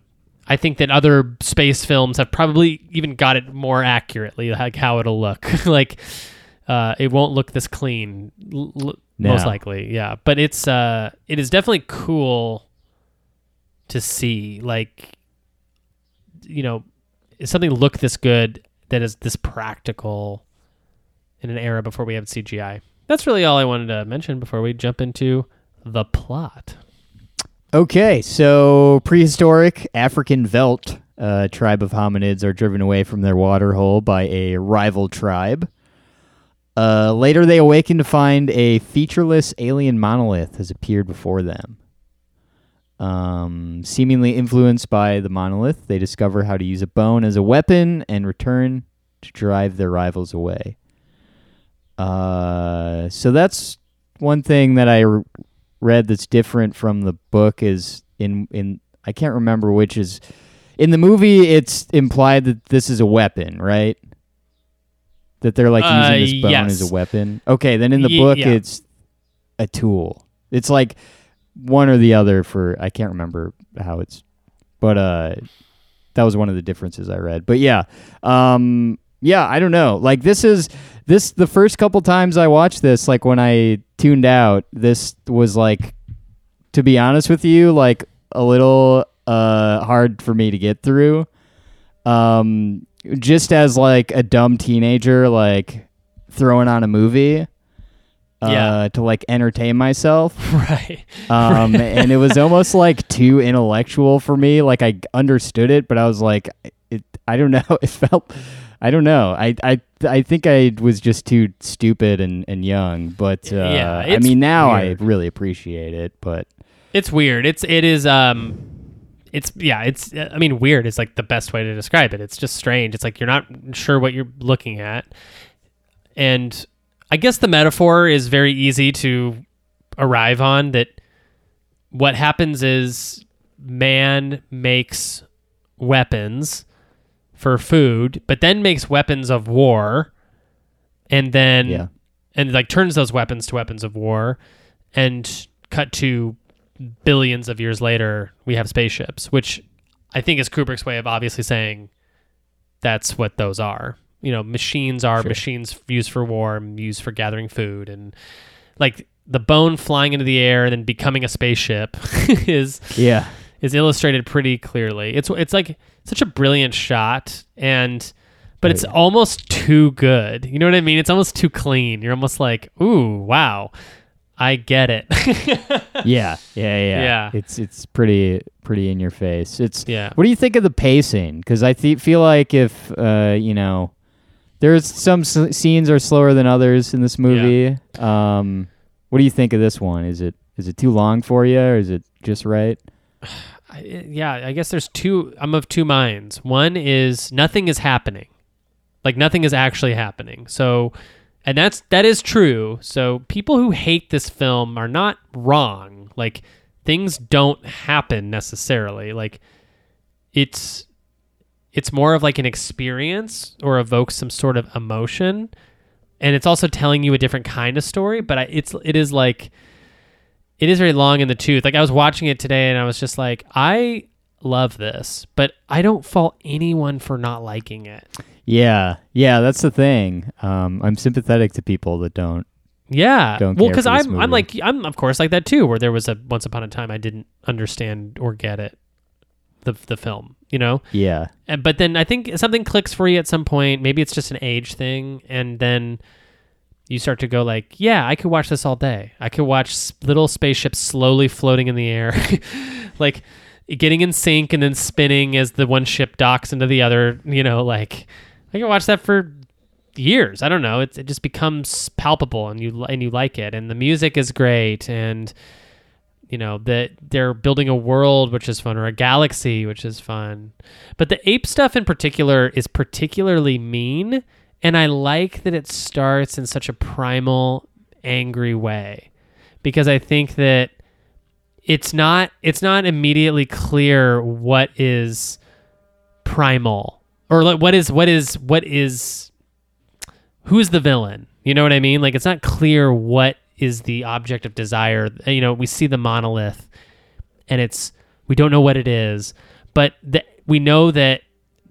I think that other space films have probably even got it more accurately, like how it'll look. [LAUGHS] like, uh, it won't look this clean, l- l- most likely. Yeah, but it's uh, it is definitely cool to see. Like, you know, something look this good that is this practical in an era before we have CGI. That's really all I wanted to mention before we jump into the plot. Okay, so prehistoric African Veldt, a tribe of hominids, are driven away from their water hole by a rival tribe. Uh, later, they awaken to find a featureless alien monolith has appeared before them. Um, seemingly influenced by the monolith, they discover how to use a bone as a weapon and return to drive their rivals away. Uh, so that's one thing that I read that's different from the book is in in I can't remember which is in the movie it's implied that this is a weapon, right? That they're like Uh, using this bone yes. as a weapon. Okay, then in the Ye- book yeah. it's a tool. It's like one or the other for I can't remember how it's but uh that was one of the differences I read. But yeah. Um yeah, I don't know. Like this is this the first couple times I watched this like when I tuned out, this was like to be honest with you, like a little uh hard for me to get through. Um just as like a dumb teenager, like throwing on a movie. Uh, Yeah. to like entertain myself. [LAUGHS] right. Um, [LAUGHS] and it was almost like too intellectual for me. Like I understood it, but I was like, it, I don't [LAUGHS] know. It felt, I don't know. I, I, I think I was just too stupid and, and young, but, uh, Yeah, I mean, now weird. I really appreciate it, but It's weird. It's it is um it's yeah, it's I mean weird is like the best way to describe it. It's just strange. It's like you're not sure what you're looking at. And I guess the metaphor is very easy to arrive on that what happens is man makes weapons for food, but then makes weapons of war and then yeah. and like turns those weapons to weapons of war and cut to billions of years later we have spaceships which i think is kubrick's way of obviously saying that's what those are you know machines are Sure. machines used for war used for gathering food and like the bone flying into the air and then becoming a spaceship [LAUGHS] is Yeah. is illustrated pretty clearly. It's it's like such a brilliant shot and but it's almost too good. You know what I mean? It's almost too clean. You're almost like, "Ooh, wow. I get it." [LAUGHS] Yeah. Yeah. Yeah. Yeah. It's, it's pretty, pretty in your face. It's, yeah. What do you think of the pacing? Because I th- feel like if uh, you know, there's some s- scenes are slower than others in this movie. Um, what do you think of this one? Is it is it too long for you, or is it just right? [SIGHS] I, yeah, I guess there's two I'm of two minds. One is nothing is happening. Like nothing is actually happening. So and that's that is true. So people who hate this film are not wrong. Like things don't happen necessarily. Like it's it's more of like an experience or evokes some sort of emotion and it's also telling you a different kind of story but I, it's it is like it is very long in the tooth like i was watching it today and i was just like i love this but i don't fault anyone for not liking it Yeah, yeah, that's the thing. Um, I'm sympathetic to people that don't. yeah Don't well because i'm i'm like i'm of course like that too where there was a once upon a time i didn't understand or get it the the film you know Yeah, And, but then I think something clicks for you at some point. Maybe it's just an age thing, and then you start to go like, "Yeah, I could watch this all day. I could watch little spaceships slowly floating in the air, [LAUGHS] like getting in sync and then spinning as the one ship docks into the other. You know, like I can watch that for years. I don't know. It's, it just becomes palpable, and you and you like it, and the music is great, and you know that they're building a world which is fun or a galaxy which is fun. But the ape stuff in particular is particularly mean. And i like that it starts in such a primal angry way. Because i think that it's not it's not immediately clear what is primal or like what is what is what is who's the villain? You know what i mean? Like it's not clear what is the object of desire. You know we see the monolith and it's we don't know what it is but we know that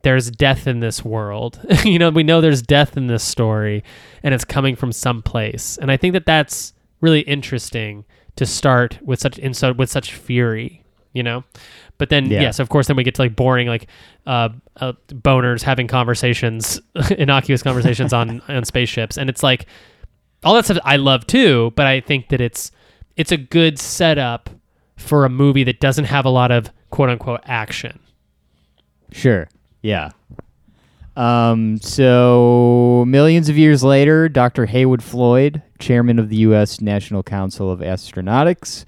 there's death in this world. [LAUGHS] You know we know there's death in this story and it's coming from some place and i think that that's really interesting to start with such in so with such fury you know but then Yeah. yes of course then we get to like boring like uh, uh boners having conversations [LAUGHS] innocuous conversations on [LAUGHS] on spaceships and it's like all that stuff I love too, but I think that it's it's a good setup for a movie that doesn't have a lot of quote unquote action. sure. Yeah. Um, so millions of years later, Dr. Heywood Floyd, chairman of the U.S. National Council of Astronautics,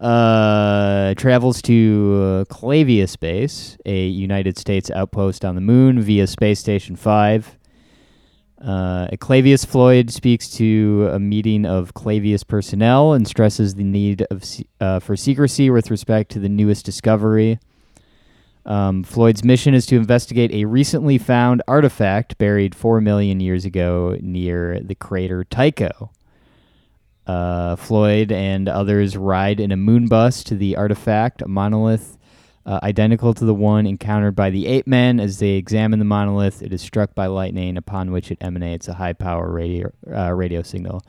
uh, travels to uh, Clavius Base, a United States outpost on the moon, via Space Station 5. Uh, Clavius Floyd speaks to a meeting of Clavius personnel and stresses the need of uh, for secrecy with respect to the newest discovery. Um, Floyd's mission is to investigate a recently found artifact buried four million years ago near the crater Tycho. Uh, Floyd and others ride in a moon bus to the artifact, a monolith uh, identical to the one encountered by the ape men. As they examine the monolith, it is struck by lightning, upon which it emanates a high power radio uh, radio signal.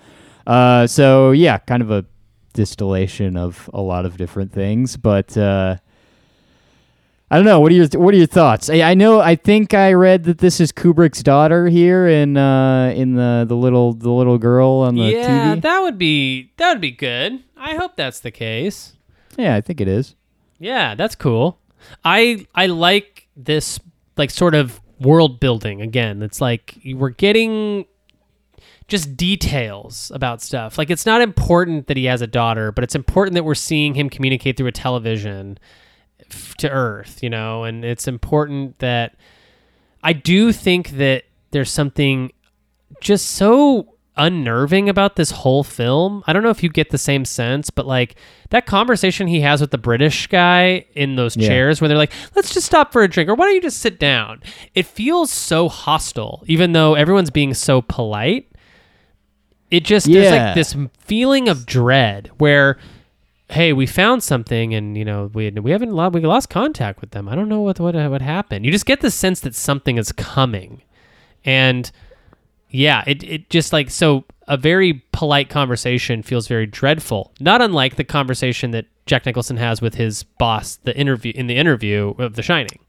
Uh, so yeah, kind of a distillation of a lot of different things, but uh, I don't know. What are your What are your thoughts? I, I know. I think I read that this is Kubrick's daughter here in uh, in the the little the little girl on the yeah, TV. that would be that would be good. I hope that's the case. yeah, I think it is. Yeah, that's cool. I I like this like sort of world building again. It's like we're getting just details about stuff. Like it's not important that he has a daughter, but it's important that we're seeing him communicate through a television to Earth, you know, and it's important that I do think that there's something just so unnerving about this whole film. I don't know if you get the same sense, but like that conversation he has with the British guy in those Yeah. chairs where they're like, let's just stop for a drink, or why don't you just sit down? It feels so hostile, even though everyone's being so polite. It just, there's like this feeling of dread where. Hey, we found something, and you know we we haven't lo- we lost contact with them. I don't know what what what happened. You just get the sense that something is coming, and yeah, it, it just like so a very polite conversation feels very dreadful. Not unlike the conversation that Jack Nicholson has with his boss, the interview in the interview of The Shining,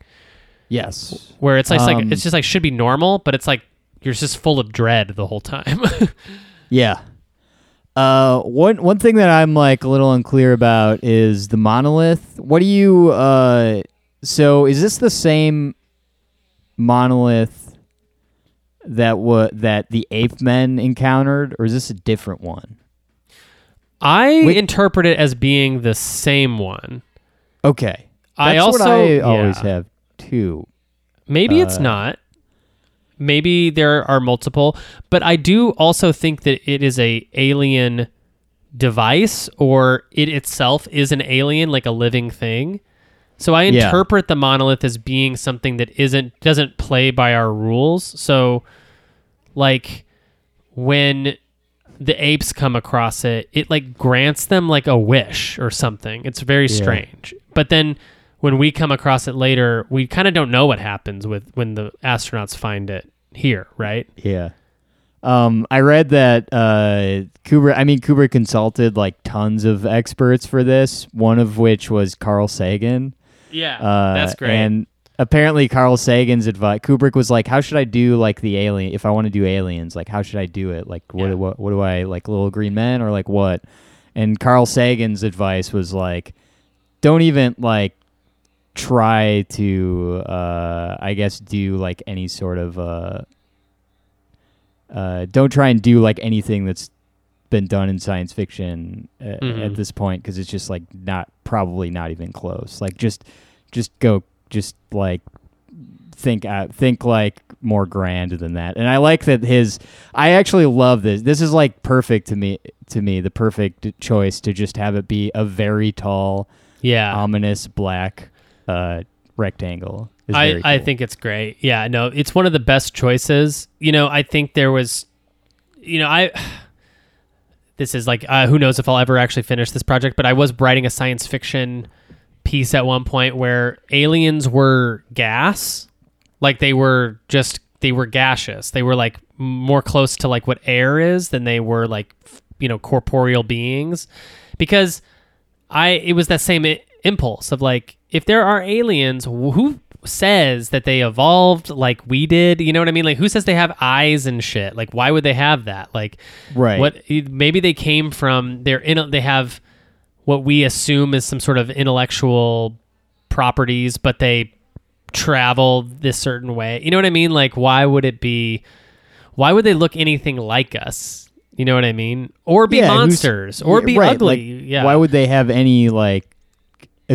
Yes. where it's like, it's like Um, it's just like should be normal, but it's like you're just full of dread the whole time. [LAUGHS] Yeah. Uh, one one thing that I'm like a little unclear about is the monolith. What do you uh? So is this the same monolith that wa- that the ape men encountered, or is this a different one? I Wait. interpret it as being the same one. Okay, I also what I always yeah. have too. Maybe it's Uh, not. Maybe there are multiple, but I do also think that it is a alien device or it itself is an alien like a living thing. So I Yeah. interpret the monolith as being something that isn't doesn't play by our rules. So like when the apes come across it, it like grants them like a wish or something. It's very Yeah. strange. But then when we come across it later, we kind of don't know what happens with when the astronauts find it here, right? Yeah. Um, I read that uh, Kubrick. I mean, Kubrick consulted like tons of experts for this. One of which was Carl Sagan. Yeah, Uh, that's great. And apparently, Carl Sagan's advice. Kubrick was like, "How should I do like the alien? If I want to do aliens, like how should I do it? Like what Yeah. what what do I like? Little green men or like what?" And Carl Sagan's advice was like, "Don't even like try to, uh, I guess, do like any sort of." Uh, uh, don't try and do like anything that's been done in science fiction uh, Mhm. at this point because it's just like not probably not even close. Like just just go just like think out think like more grand than that. And I like that his I actually love this. This is like perfect to me to me the perfect choice to just have it be a very tall yeah, ominous black uh rectangle. is I, very I think it's great. Yeah, no, it's one of the best choices. You know, I think there was, you know, I. [SIGHS] This is like uh, who knows if I'll ever actually finish this project, but I was writing a science fiction piece at one point where aliens were gas, like they were just they were gaseous. They were like more close to like what air is than they were like you know corporeal beings, because I it was that same impulse of like if there are aliens, who says that they evolved like we did? You know what I mean? Like who says they have eyes and shit? Like why would they have that? Like Right. what maybe they came from their in they have what we assume is some sort of intellectual properties, but they travel this certain way. You know what I mean? Like why would it be why would they look anything like us? You know what I mean? Or be Yeah, monsters or be right, ugly. like, yeah. Why would they have any like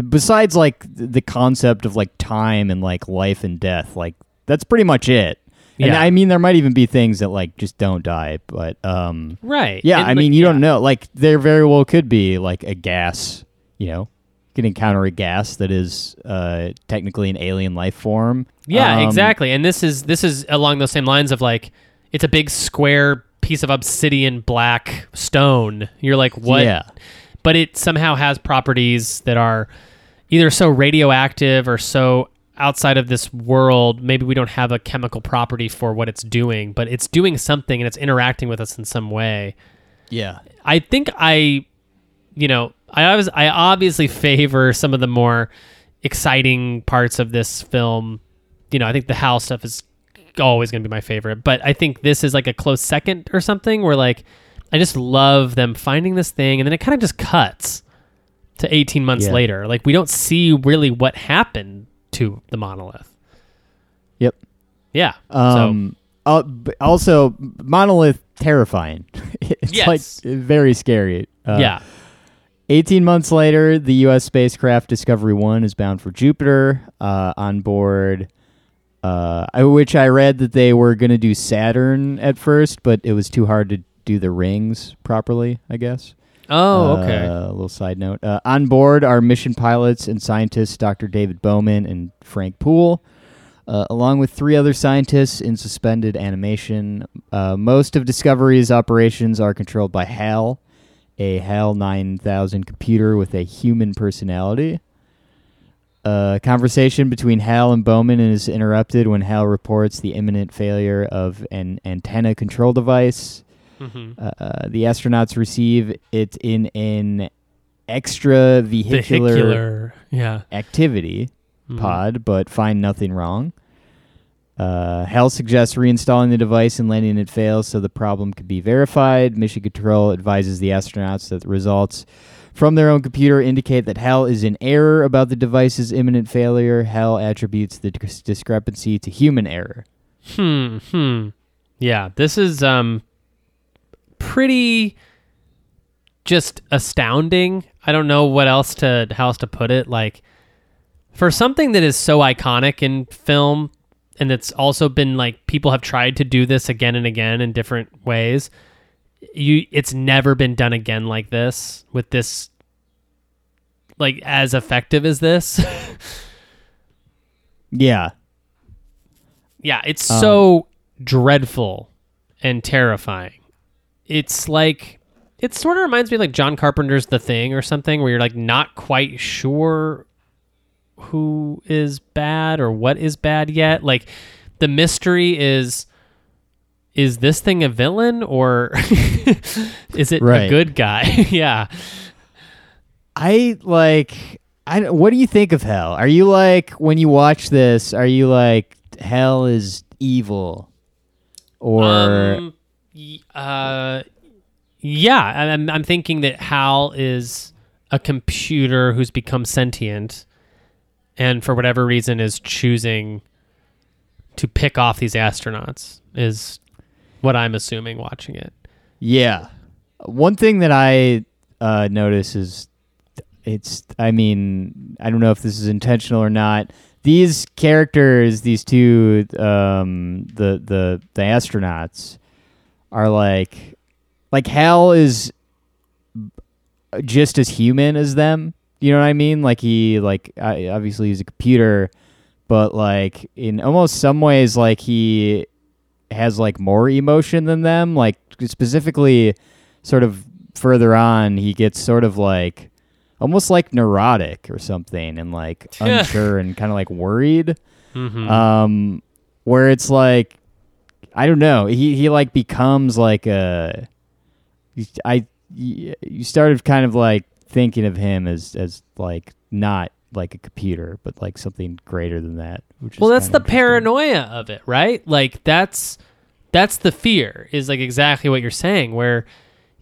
besides like the concept of like time and like life and death? Like that's pretty much it. And I mean, there might even be things that like just don't die, but um, right. yeah. And, I like, mean, you yeah. don't know. Like there very well could be like a gas. You know, you can encounter a gas that is uh technically an alien life form. Yeah, Um, exactly. And this is this is along those same lines of like it's a big square piece of obsidian black stone. You're like, what? Yeah. But it somehow has properties that are either so radioactive or so outside of this world. Maybe we don't have a chemical property for what it's doing, but it's doing something and it's interacting with us in some way. Yeah. I think I, you know, I was I obviously favor some of the more exciting parts of this film. You know, I think the Hal stuff is always going to be my favorite, but I think this is like a close second or something where like I just love them finding this thing and then it kind of just cuts to 18 months Yeah. later. Like we don't see really what happened to the monolith. Yep. Yeah. Um, uh, also, monolith terrifying. [LAUGHS] it's Yes. like very scary. Uh, yeah. 18 months later, the U.S. spacecraft Discovery 1 is bound for Jupiter. Uh, on board, uh, I, which I read that they were going to do Saturn at first, but it was too hard to do the rings properly, I guess. Oh, okay. Uh, a little side note. Uh, on board are mission pilots and scientists Dr. David Bowman and Frank Poole, uh, along with three other scientists in suspended animation. Uh, most of Discovery's operations are controlled by HAL, a HAL 9000 computer with a human personality. A conversation between Hal and Bowman is interrupted when Hal reports the imminent failure of an antenna control device. Hmm Uh, uh, the astronauts receive it in an extra vehicular, Vehicular. Yeah. activity Mhm. pod, but find nothing wrong. Uh, Hal suggests reinstalling the device and letting it fail so the problem could be verified. Mission Control advises the astronauts that the results from their own computer indicate that Hal is in error about the device's imminent failure. Hal attributes the dis- discrepancy to human error. Hmm. Hmm. Yeah. This is um pretty just astounding. I don't know what else to how else to put it. Like for something that is so iconic in film and it's also been like people have tried to do this again and again in different ways. You it's never been done again like this with this like as effective as this. [LAUGHS] Yeah. Yeah, it's Um, so dreadful and terrifying. It's like it sort of reminds me of like John Carpenter's The Thing or something where you're like not quite sure who is bad or what is bad yet. Like the mystery is is this thing a villain or [LAUGHS] is it a good guy? [LAUGHS] yeah. I like. I. What do you think of Hal? Are you like when you watch this? Are you like Hal is evil, or Um, uh, yeah, I'm, I'm thinking that Hal is a computer who's become sentient, and for whatever reason is choosing to pick off these astronauts. Is what I'm assuming watching it. yeah? One thing that I uh, notice is it's. I mean, I don't know if this is intentional or not. These characters, these two, um, the the the astronauts, are like, like Hal is just as human as them. You know what I mean? Like he, like I, obviously he's a computer, but like in almost some ways, like he has like more emotion than them. Like specifically, sort of further on, he gets sort of like almost like neurotic or something, and like [LAUGHS] unsure and kind of like worried. Mm-hmm. Um, where it's like, I don't know. He he like becomes like a. I you started kind of like thinking of him as as like not like a computer, but like something greater than that. Which well, that's the paranoia of it, right? Like that's that's the fear is like exactly what you're saying where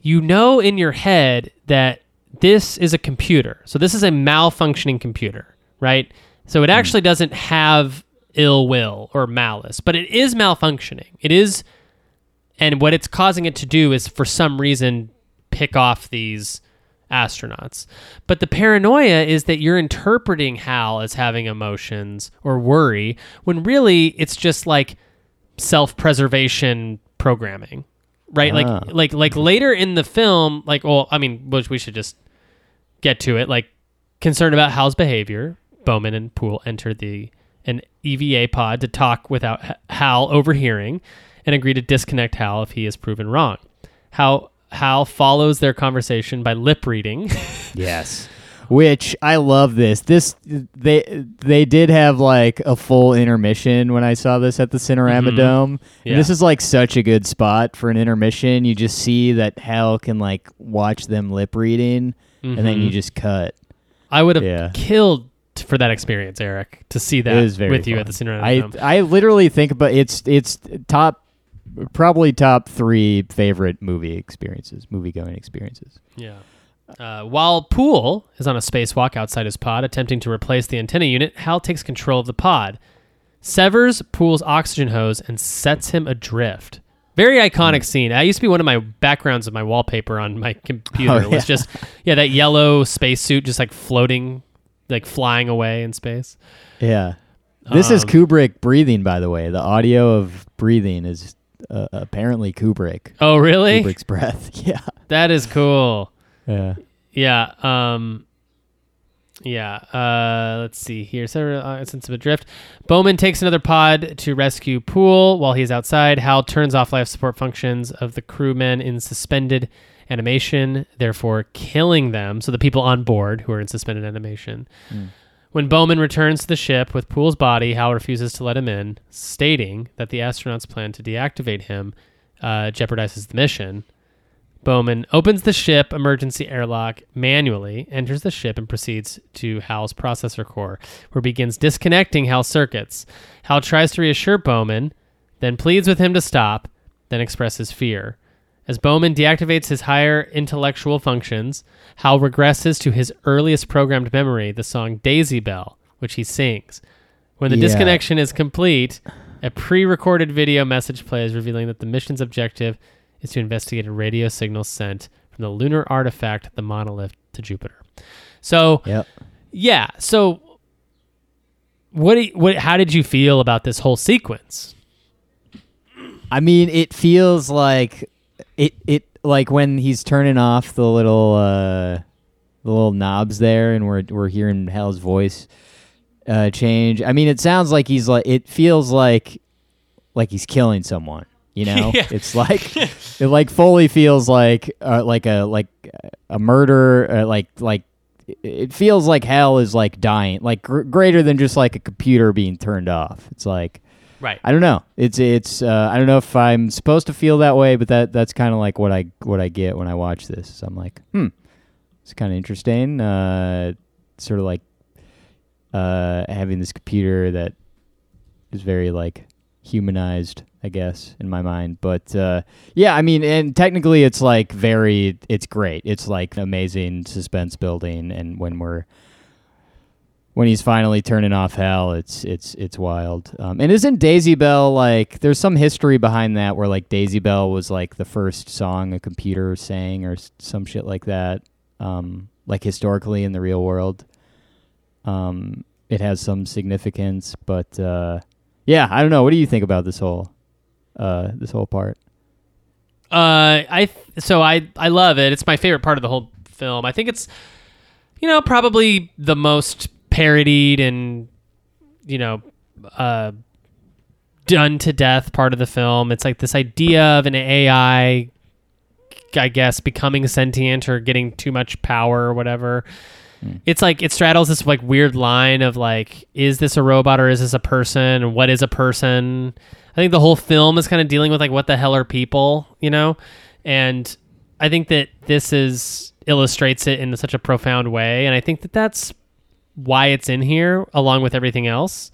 you know in your head that this is a computer. So this is a malfunctioning computer, right? So it hmm. actually doesn't have ill will or malice, but it is malfunctioning. It is and what it's causing it to do is for some reason pick off these astronauts. But the paranoia is that you're interpreting Hal as having emotions or worry when really it's just like self-preservation programming. Right? Ah. Like like like later in the film, like well, I mean, which we should just get to it. Like concerned about Hal's behavior, Bowman and Poole enter the EVA pod to talk without Hal overhearing and agree to disconnect Hal if he is proven wrong. Hal Hal follows their conversation by lip reading. [LAUGHS] Yes. Which I love this. This they they did have like a full intermission when I saw this at the Cinerama Mhm. Dome. Yeah. This is like such a good spot for an intermission. You just see that Hal can like watch them lip reading and then you Mhm. just cut. I would have Yeah. killed for that experience, Eric, to see that It is very with you at the Cinderella I Dome. I literally think but it's it's top probably top three favorite movie experiences, movie going experiences. Yeah. Uh, while Poole is on a spacewalk outside his pod, attempting to replace the antenna unit, Hal takes control of the pod, severs Poole's oxygen hose, and sets him adrift. Very iconic scene. That used to be one of my backgrounds of my wallpaper on my [LAUGHS] computer. Oh, It was just yeah, that yellow spacesuit just like floating, like flying away in space. Yeah. This is Um, Kubrick breathing, by the way. The audio of breathing is uh, apparently Kubrick. Oh, really? Kubrick's breath. [LAUGHS] Yeah. That is cool. Yeah. Yeah. Um. Yeah. Uh. Let's see here. Several uh, instances of adrift. Bowman takes another pod to rescue Poole while he's outside. Hal turns off life support functions of the crewmen in suspended animation, therefore killing them. So the people on board who are in suspended animation. When Bowman returns to the ship with Poole's body, Hal refuses to let him in, stating that the astronauts' plan to deactivate him uh, jeopardizes the mission. Bowman opens the ship emergency airlock manually, enters the ship, and proceeds to Hal's processor core, where he begins disconnecting Hal's circuits. Hal tries to reassure Bowman, then pleads with him to stop, then expresses fear. As Bowman deactivates his higher intellectual functions, Hal regresses to his earliest programmed memory, the song Daisy Bell, which he sings. When the Yeah. disconnection is complete, a pre recorded video message plays revealing that the mission's objective is to investigate a radio signal sent from the lunar artifact, the monolith, to Jupiter. So, Yep. yeah. So, what, do you- what? How did you feel about this whole sequence? I mean, it feels like it. It like when he's turning off the little uh, the little knobs there, and we're we're hearing Hal's voice uh, change. I mean, it sounds like he's like. It feels like like he's killing someone. You know, [LAUGHS] Yeah. it's like it like fully feels like uh, like a like a murder. Uh, like like it feels like Hal is like dying, like gr- greater than just like a computer being turned off. It's like Right. I don't know. It's it's uh, I don't know if I'm supposed to feel that way, but that that's kind of like what I what I get when I watch this. So I'm like, hmm, it's kind of interesting. Uh, sort of like uh, having this computer that is very like humanized, I guess, in my mind. But uh, yeah, I mean, and technically, it's like very, it's great. It's like amazing suspense building, and when we're when he's finally turning off Hal, it's it's it's wild. Um, and isn't Daisy Bell like? There's some history behind that where like Daisy Bell was like the first song a computer sang or some shit like that. Um, like historically in the real world, um, it has some significance. But uh, yeah, I don't know. What do you think about this whole uh, this whole part? Uh, I th- so I I love it. It's my favorite part of the whole film. I think it's you know probably the most parodied and you know uh done to death part of the film. It's like this idea of an AI I guess becoming sentient or getting too much power or whatever. It's like it straddles this like weird line of like is this a robot or is this a person? And What is a person? I think the whole film is kind of dealing with like what the hell are people, you know? And I think that this is illustrates it in such a profound way and I think that that's why it's in here along with everything else.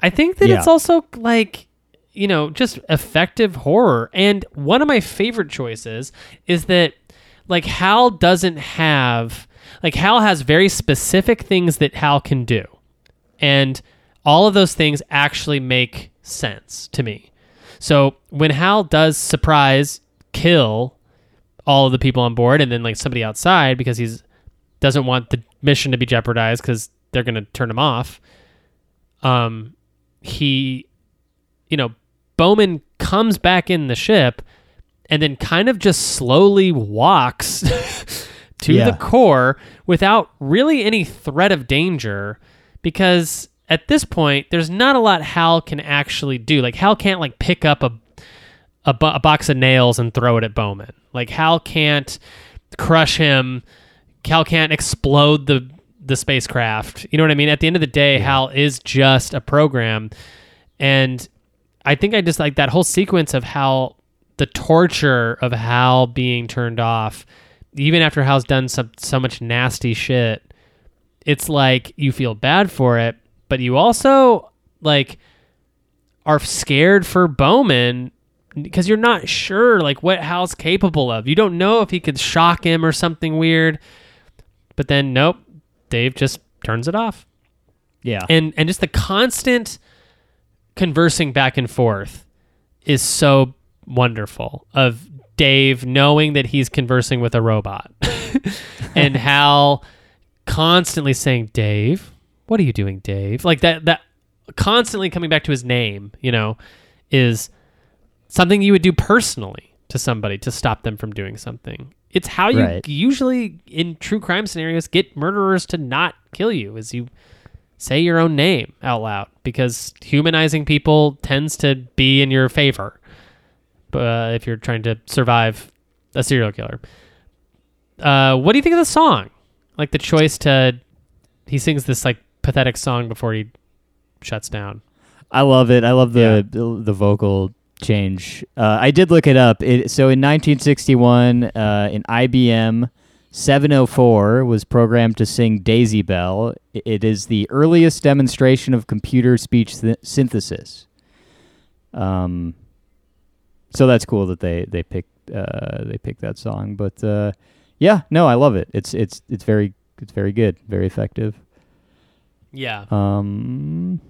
I think that it's also like you know, just effective horror. And one of my favorite choices is that like Hal doesn't have like Hal has very specific things that Hal can do. And all of those things actually make sense to me. So when Hal does surprise kill all of the people on board and then like somebody outside because he's doesn't want the mission to be jeopardized because they're gonna turn him off. Um, he, you know, Bowman comes back in the ship and then kind of just slowly walks [LAUGHS] to Yeah. the core without really any threat of danger because at this point there's not a lot Hal can actually do. Like Hal can't like pick up a a, bo- a box of nails and throw it at Bowman. Like Hal can't crush him. Hal can't explode the the spacecraft. You know what I mean? At the end of the day, Hal is just a program, and I think I just like that whole sequence of how the torture of Hal being turned off, even after Hal's done some so much nasty shit. it's like you feel bad for it, but you also like are scared for Bowman because you're not sure like what Hal's capable of. You don't know if he could shock him or something weird. But then nope, Dave just turns it off. Yeah. And and just the constant conversing back and forth is so wonderful of Dave knowing that he's conversing with a robot. [LAUGHS] and [LAUGHS] Hal constantly saying, "Dave, what are you doing, Dave?" Like that that constantly coming back to his name, you know, is something you would do personally to somebody to stop them from doing something. It's how you Right. usually in true crime scenarios get murderers to not kill you is you say your own name out loud because humanizing people tends to be in your favor. Uh, if you're trying to survive a serial killer. Uh, what do you think of the song? Like the choice to he sings this like pathetic song before he shuts down. I love it. I love the the, the vocal change. Uh, I did look it up. It, so in 1961, uh, an IBM 704 was programmed to sing Daisy Bell. It is the earliest demonstration of computer speech th- synthesis. Um, so that's cool that they they picked uh, they picked that song. But uh, yeah, no, I love it. It's it's it's very it's very good, very effective. Yeah. Um,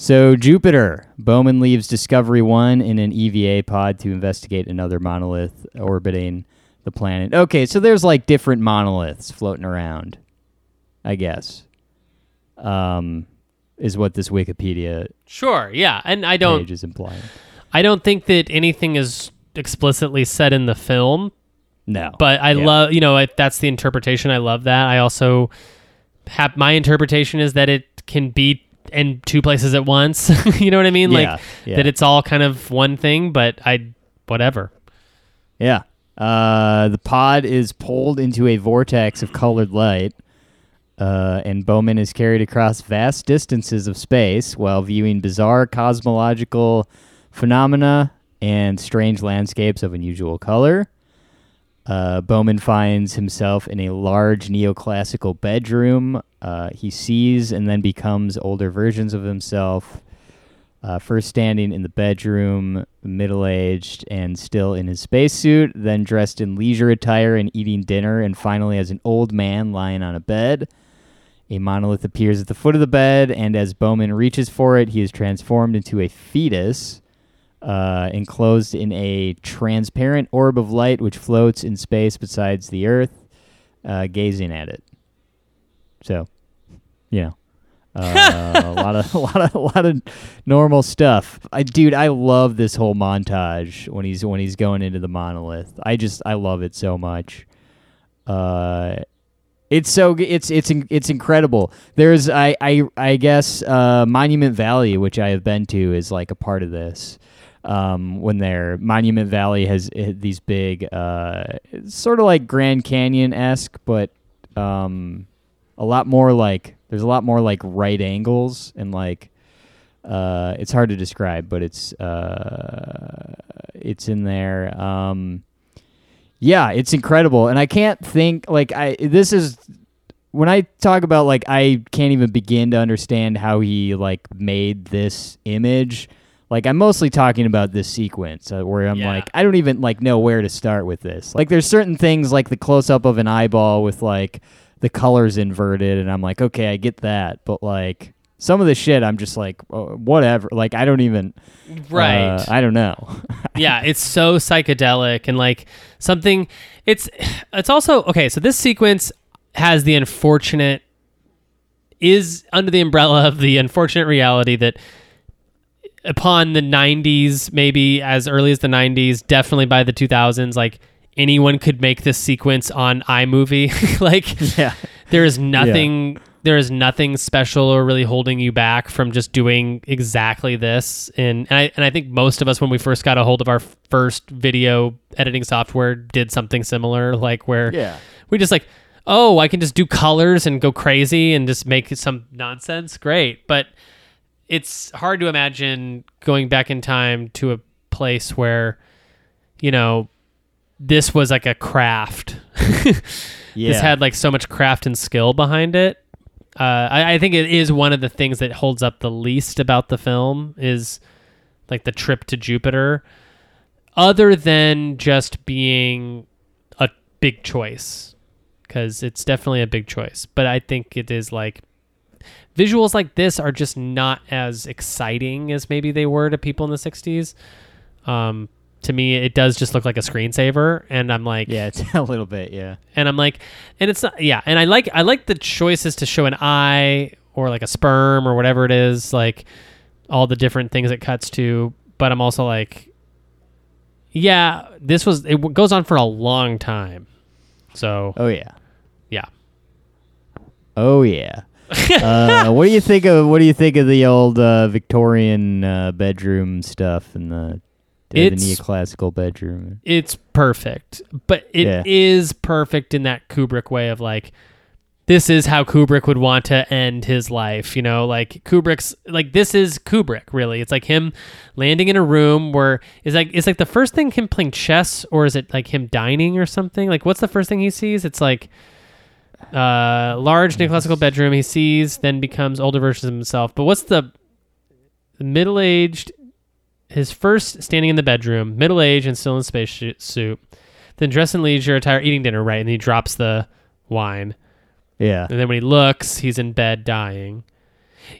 so Jupiter, Bowman leaves Discovery One in an EVA pod to investigate another monolith orbiting the planet. Okay, so there's like different monoliths floating around. I guess. Um, is what this Wikipedia Sure. Yeah. And I don't page is implying. I don't think that anything is explicitly said in the film, No, but I Yeah. love, you know, if that's the interpretation. I love that. I also have my interpretation is that it can be in two places at once. [LAUGHS] you know what I mean? Yeah, like yeah. that it's all kind of one thing, but I whatever. Yeah. Uh, the pod is pulled into a vortex of colored light, uh, and Bowman is carried across vast distances of space while viewing bizarre cosmological phenomena and strange landscapes of unusual color. Uh, Bowman finds himself in a large neoclassical bedroom. Uh, he sees and then becomes older versions of himself. Uh, first standing in the bedroom, middle aged and still in his spacesuit, then dressed in leisure attire and eating dinner, and finally as an old man lying on a bed. A monolith appears at the foot of the bed, and as Bowman reaches for it, he is transformed into a fetus, uh, enclosed in a transparent orb of light which floats in space besides the Earth, uh, gazing at it. So, you [LAUGHS] know, uh, a lot of [LAUGHS] a lot of a lot of normal stuff. I dude, I love this whole montage when he's when he's going into the monolith. I just I love it so much. Uh it's so it's it's it's incredible. There's I I I guess uh, Monument Valley, which I have been to, is like a part of this. Um, when they're Monument Valley has uh, these big, uh, sort of like Grand Canyon esque, but um, a lot more like there's a lot more like right angles and like uh, it's hard to describe, but it's uh, it's in there. Um, yeah, it's incredible, and I can't think like I. This is when I talk about like I can't even begin to understand how he like made this image. Like I'm mostly talking about this sequence uh, where I'm Yeah. like I don't even like know where to start with this. Like there's certain things like the close up of an eyeball with like the colors inverted, and I'm like okay I get that, but like some of the shit I'm just like oh, whatever. Like I don't even Right. uh, I don't know. [LAUGHS] yeah, it's so psychedelic and like something it's it's also okay, so this sequence has the unfortunate is under the umbrella of the unfortunate reality that upon the 90s, maybe as early as the 90s, definitely by the 2000s, like anyone could make this sequence on iMovie. [LAUGHS] like yeah. there is nothing there is nothing special or really holding you back from just doing exactly this and, and I and I think most of us when we first got a hold of our first video editing software did something similar like where Yeah. we just like oh I can just do colors and go crazy and just make some nonsense great but it's hard to imagine going back in time to a place where you know this was like a craft. [LAUGHS] Yeah. This had like so much craft and skill behind it. Uh, I, I think it is one of the things that holds up the least about the film is like the trip to Jupiter, other than just being a big choice, because it's definitely a big choice. But I think it is like visuals like this are just not as exciting as maybe they were to people in the '60s. Um, to me, it does just look like a screensaver, and I'm like, yeah, it's [LAUGHS] a little bit. Yeah. and I'm like, and it's not, yeah, and I like I like the choices to show an eye or like a sperm or whatever it is, like all the different things it cuts to. But I'm also like, yeah, this was it w- goes on for a long time, so Oh yeah. yeah. Oh yeah. uh, what do you think of what do you think of the old uh, Victorian uh, bedroom stuff and the the It's- neoclassical bedroom? it's perfect, but it is Yeah. perfect in that Kubrick way of like, this is how Kubrick would want to end his life. You know, like Kubrick's like this is Kubrick really. It's like him landing in a room where is like it's like the first thing him playing chess, or is it like him dining or something? Like what's the first thing he sees? It's like uh large neoclassical bedroom he sees then becomes older versions of himself but what's the middle-aged his first standing in the bedroom, middle aged and still in space suit, then dressed in leisure attire, eating dinner, right? And he drops the wine. Yeah. And then when he looks, he's in bed dying.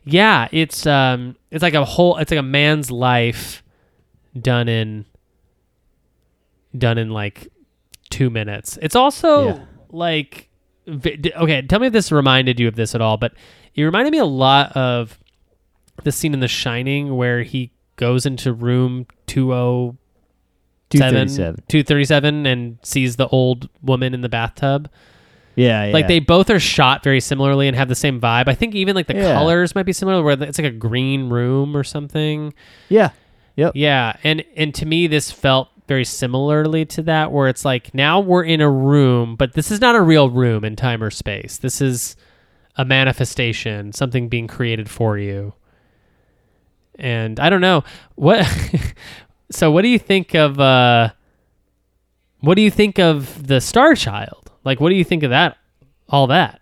Yeah, it's um, it's like a whole, it's like a man's life done in, done in like two minutes. It's also Yeah. like, okay, tell me if this reminded you of this at all, but it reminded me a lot of the scene in The Shining where he goes into room 207 Two thirty oh seven. 237 and sees the old woman in the bathtub. Yeah, yeah. Like they both are shot very similarly and have the same vibe. I think even like the Yeah. colors might be similar where it's like a green room or something. Yeah. Yep. Yeah, and and to me this felt very similarly to that where it's like now we're in a room, but this is not a real room in time or space. This is a manifestation, something being created for you. And I don't know what [LAUGHS] so what do you think of uh what do you think of the Star Child? Like what do you think of that all that?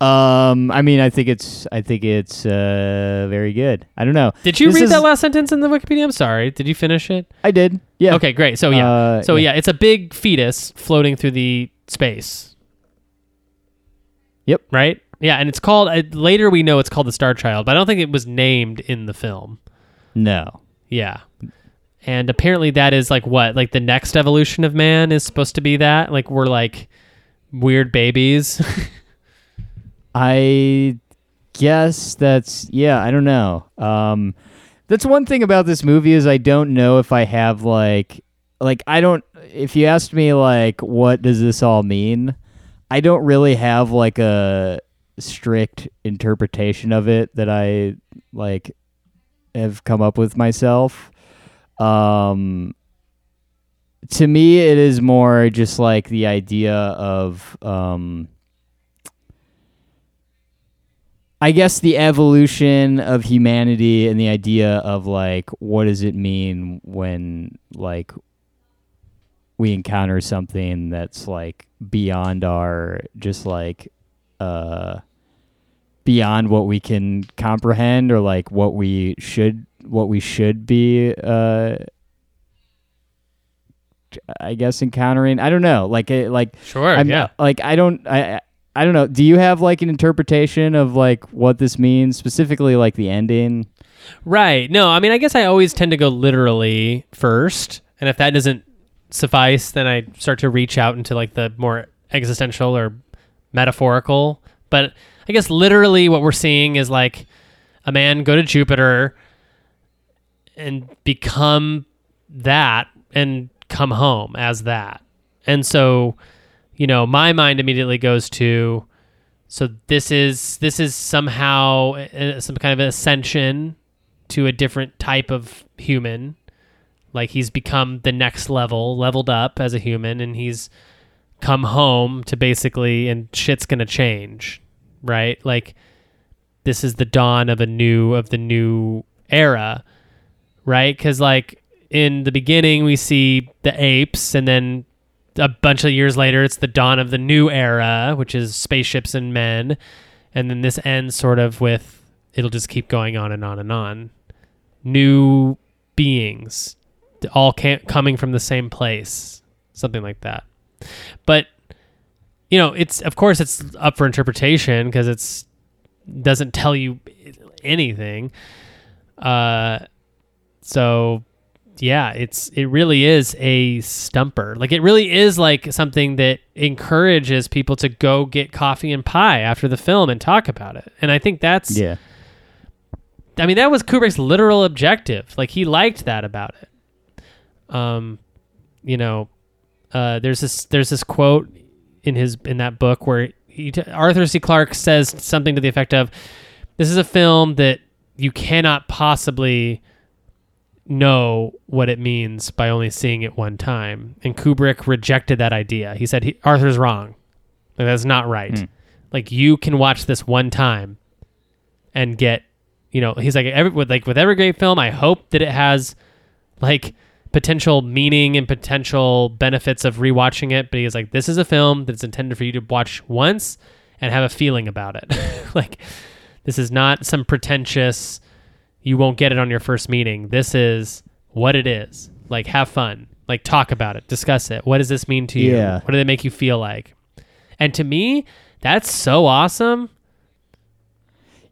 Um, I mean, I think it's, I think it's uh, very good. I don't know. Did you This read is- that last sentence in the Wikipedia? I'm sorry. Did you finish it? I did. Yeah. Okay, great. So yeah. Uh, so yeah. yeah, it's a big fetus floating through the space. Yep. Right? Yeah, and it's called uh, later we know it's called the Star Child, but I don't think it was named in the film. No. Yeah. And apparently that is like what? Like the next evolution of man is supposed to be that? Like we're like weird babies. [LAUGHS] I guess that's yeah, I don't know. Um that's one thing about this movie is I don't know if I have like like I don't if you asked me like what does this all mean? I don't really have like a strict interpretation of it that I like have come up with myself. Um to me it is more just like the idea of um I guess the evolution of humanity and the idea of like what does it mean when like we encounter something that's like beyond our just like uh beyond what we can comprehend or like what we should what we should be uh I guess encountering I don't know like it like sure, I'm yeah. like I don't I I- I don't know. Do you have like an interpretation of like what this means specifically like the ending? Right. No, I mean, I guess I always tend to go literally first, and if that doesn't suffice, then I start to reach out into like the more existential or metaphorical. But I guess literally, what we're seeing is like a man go to Jupiter and become that, and come home as that, and so you know, my mind immediately goes to so this is this is somehow uh, some kind of ascension to a different type of human. Like he's become the next level, leveled up as a human, and he's come home to basically, and shit's gonna change, right? Like this is the dawn of a new of the new era, right? Because like in the beginning we see the apes, and then a bunch of years later it's the dawn of the new era, which is spaceships and men, and then this ends sort of with it'll just keep going on and on and on. New beings, all ca- coming from the same place, something like that. But you know, it's of course it's up for interpretation because it's doesn't tell you anything. Uh, so yeah, it's it really is a stumper. Like it really is like something that encourages people to go get coffee and pie after the film and talk about it. And I think that's Yeah. I mean, that was Kubrick's literal objective. Like he liked that about it. Um, you know, uh, there's this there's this quote in his in that book where he, Arthur C. Clarke says something to the effect of, "This is a film that you cannot possibly know what it means by only seeing it one time." And Kubrick rejected that idea. He said, he, "Arthur's wrong. Like, that's not right. Hmm. Like you can watch this one time and get." you know, he's like every with like with every great film, I hope that it has like potential meaning and potential benefits of rewatching it. But he's like, this is a film that's intended for you to watch once and have a feeling about it. [LAUGHS] like this is not some pretentious you won't get it on your first meeting. This is what it is. Like have fun. Like talk about it, discuss it. What does this mean to you? Yeah. What do they make you feel like? And to me, that's so awesome.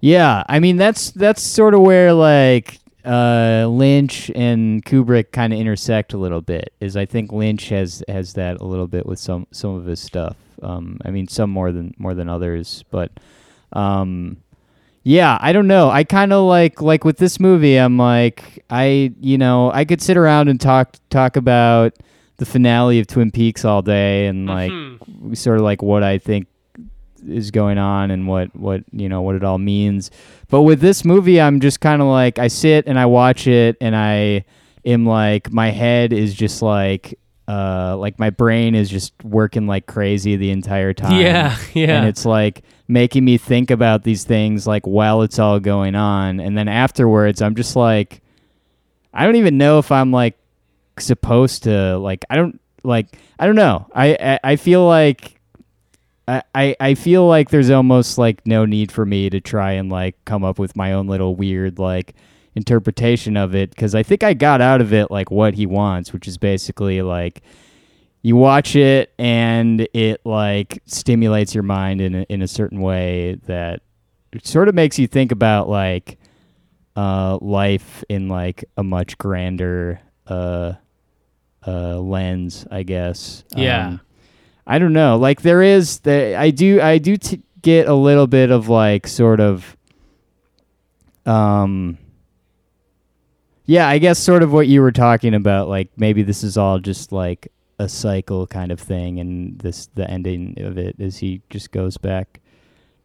Yeah, I mean that's that's sort of where like uh, Lynch and Kubrick kind of intersect a little bit. Is I think Lynch has has that a little bit with some some of his stuff. Um, I mean, some more than more than others, but um, yeah, I don't know. I kind of like like with this movie. I'm like I you know I could sit around and talk talk about the finale of Twin Peaks all day and like Mhm. sort of like what I think is going on and what what you know what it all means. But with this movie, I'm just kind of like I sit and I watch it and I am like my head is just like uh like my brain is just working like crazy the entire time. Yeah, [LAUGHS] yeah. And it's like making me think about these things like while it's all going on and then afterwards I'm just like I don't even know if I'm like supposed to like I don't like I don't know. I I, I feel like I, I feel like there's almost like no need for me to try and like come up with my own little weird like interpretation of it because I think I got out of it like what he wants, which is basically like you watch it and it like stimulates your mind in a, in a certain way that it sort of makes you think about like uh, life in like a much grander uh, uh, lens, I guess. Yeah. Um, I don't know. Like there is the I do I do t- get a little bit of like sort of um yeah, I guess sort of what you were talking about like maybe this is all just like a cycle kind of thing and this the ending of it is he just goes back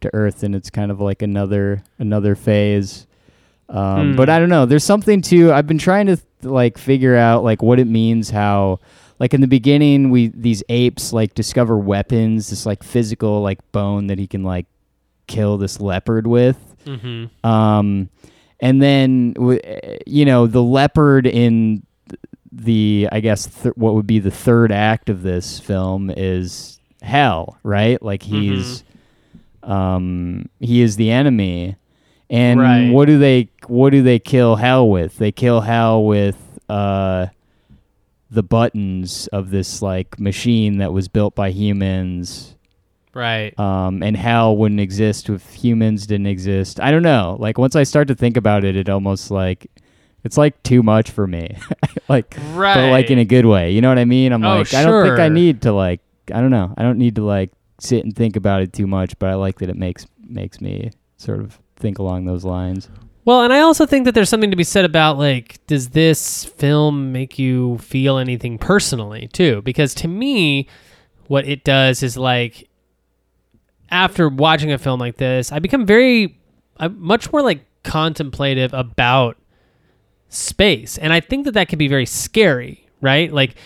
to earth and it's kind of like another another phase um, Hmm. but I don't know. There's something to. I've been trying to like figure out like what it means. How like in the beginning we these apes like discover weapons, this like physical like bone that he can like kill this leopard with. Mm-hmm. Um, and then you know the leopard in the I guess th- what would be the third act of this film is Hal, right? Like he's um he is the enemy. And Right. what do they what do they kill Hal with? They kill Hal with uh the buttons of this like machine that was built by humans Right. um, and Hal wouldn't exist if humans didn't exist. I don't know. Like once I start to think about it, it almost like it's like too much for me. [LAUGHS] like, right. but like in a good way. You know what I mean? I'm Oh, like, I don't think I need to like, I don't know. I don't need to like sit and think about it too much. But I like that it makes makes me sort of think along those lines. Well, and I also think that there's something to be said about like, does this film make you feel anything personally too? Because to me, what it does is like, after watching a film like this, I become very, I'm much more like contemplative about space, and I think that that can be very scary, right? Like,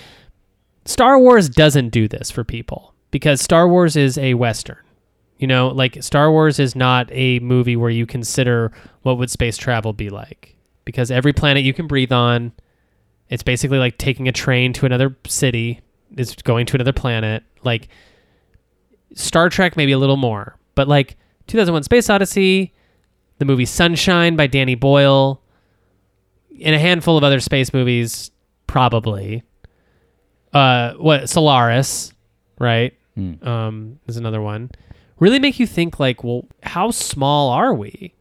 Star Wars doesn't do this for people because Star Wars is a western. You know, like Star Wars is not a movie where you consider what would space travel be like because every planet you can breathe on It's basically like taking a train to another city. It's going to another planet. Like Star Trek, maybe a little more, but like 2001: Space Odyssey, the movie Sunshine by Danny Boyle, and a handful of other space movies, probably. Uh, what Solaris, right? Hmm. Um, is another one. Really make you think like, well, how small are we?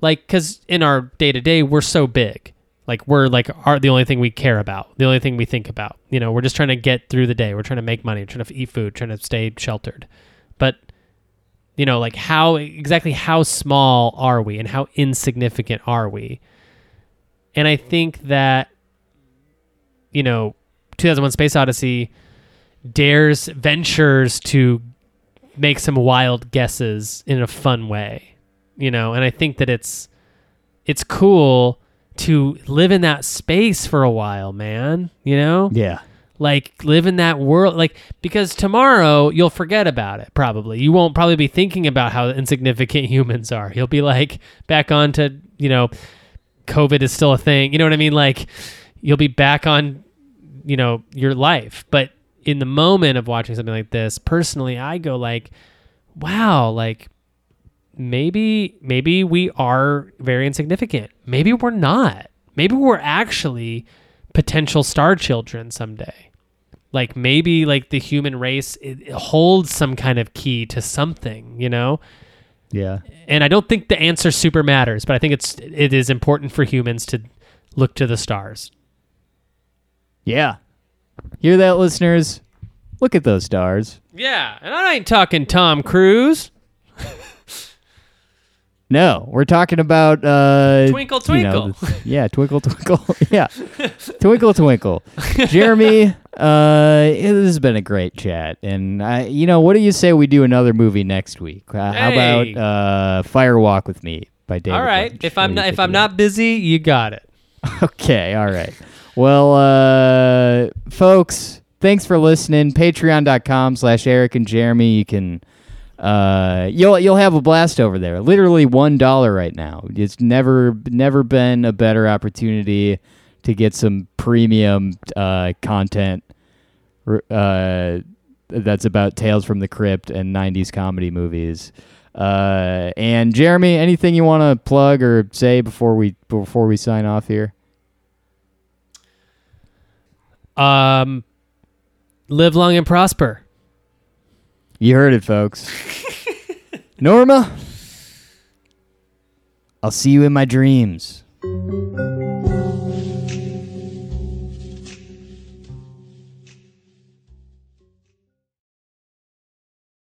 Like, because in our day to day, we're so big. Like we're like are the only thing we care about, the only thing we think about. You know, we're just trying to get through the day. We're trying to make money, trying to eat food, trying to stay sheltered. But you know, like how exactly how small are we and how insignificant are we? And I think that you know, 2001 Space Odyssey dares ventures to make some wild guesses in a fun way. You know, and I think that it's it's cool to live in that space for a while, man, you know? Yeah. like live in that world like because tomorrow you'll forget about it probably you won't probably be thinking about how insignificant [LAUGHS] humans are you'll be like back on to you know covid is still a thing you know what i mean like you'll be back on you know your life but in the moment of watching something like this personally i go like wow like maybe maybe we are very insignificant. Maybe we're not. Maybe we're actually potential star children someday. Like maybe like the human race it, it holds some kind of key to something you know? Yeah. and i don't think the answer super matters but i think it's it is important for humans to look to the stars. Yeah. Hear that, listeners? Look at those stars. yeah and i ain't talking tom cruise [LAUGHS] No, we're talking about uh, Twinkle, you know, twinkle. yeah, twinkle, twinkle. [LAUGHS] yeah, [LAUGHS] twinkle, twinkle. Jeremy, uh, this has been a great chat, and I, you know, what do you say we do another movie next week? Uh, How about uh, Fire Walk with Me by David? all right Lynch? if i'm not if i'm not busy you got it Okay, all right. Well, uh, folks, thanks for listening. Patreon.com slash Eric and Jeremy. You can uh you'll you'll have a blast over there. Literally one dollar right now. It's never never been a better opportunity to get some premium uh content uh that's about tales from the crypt and 90s comedy movies. Uh and Jeremy, anything you want to plug or say before we before we sign off here? Um live long and prosper You heard it, folks. Norma, I'll see you in my dreams.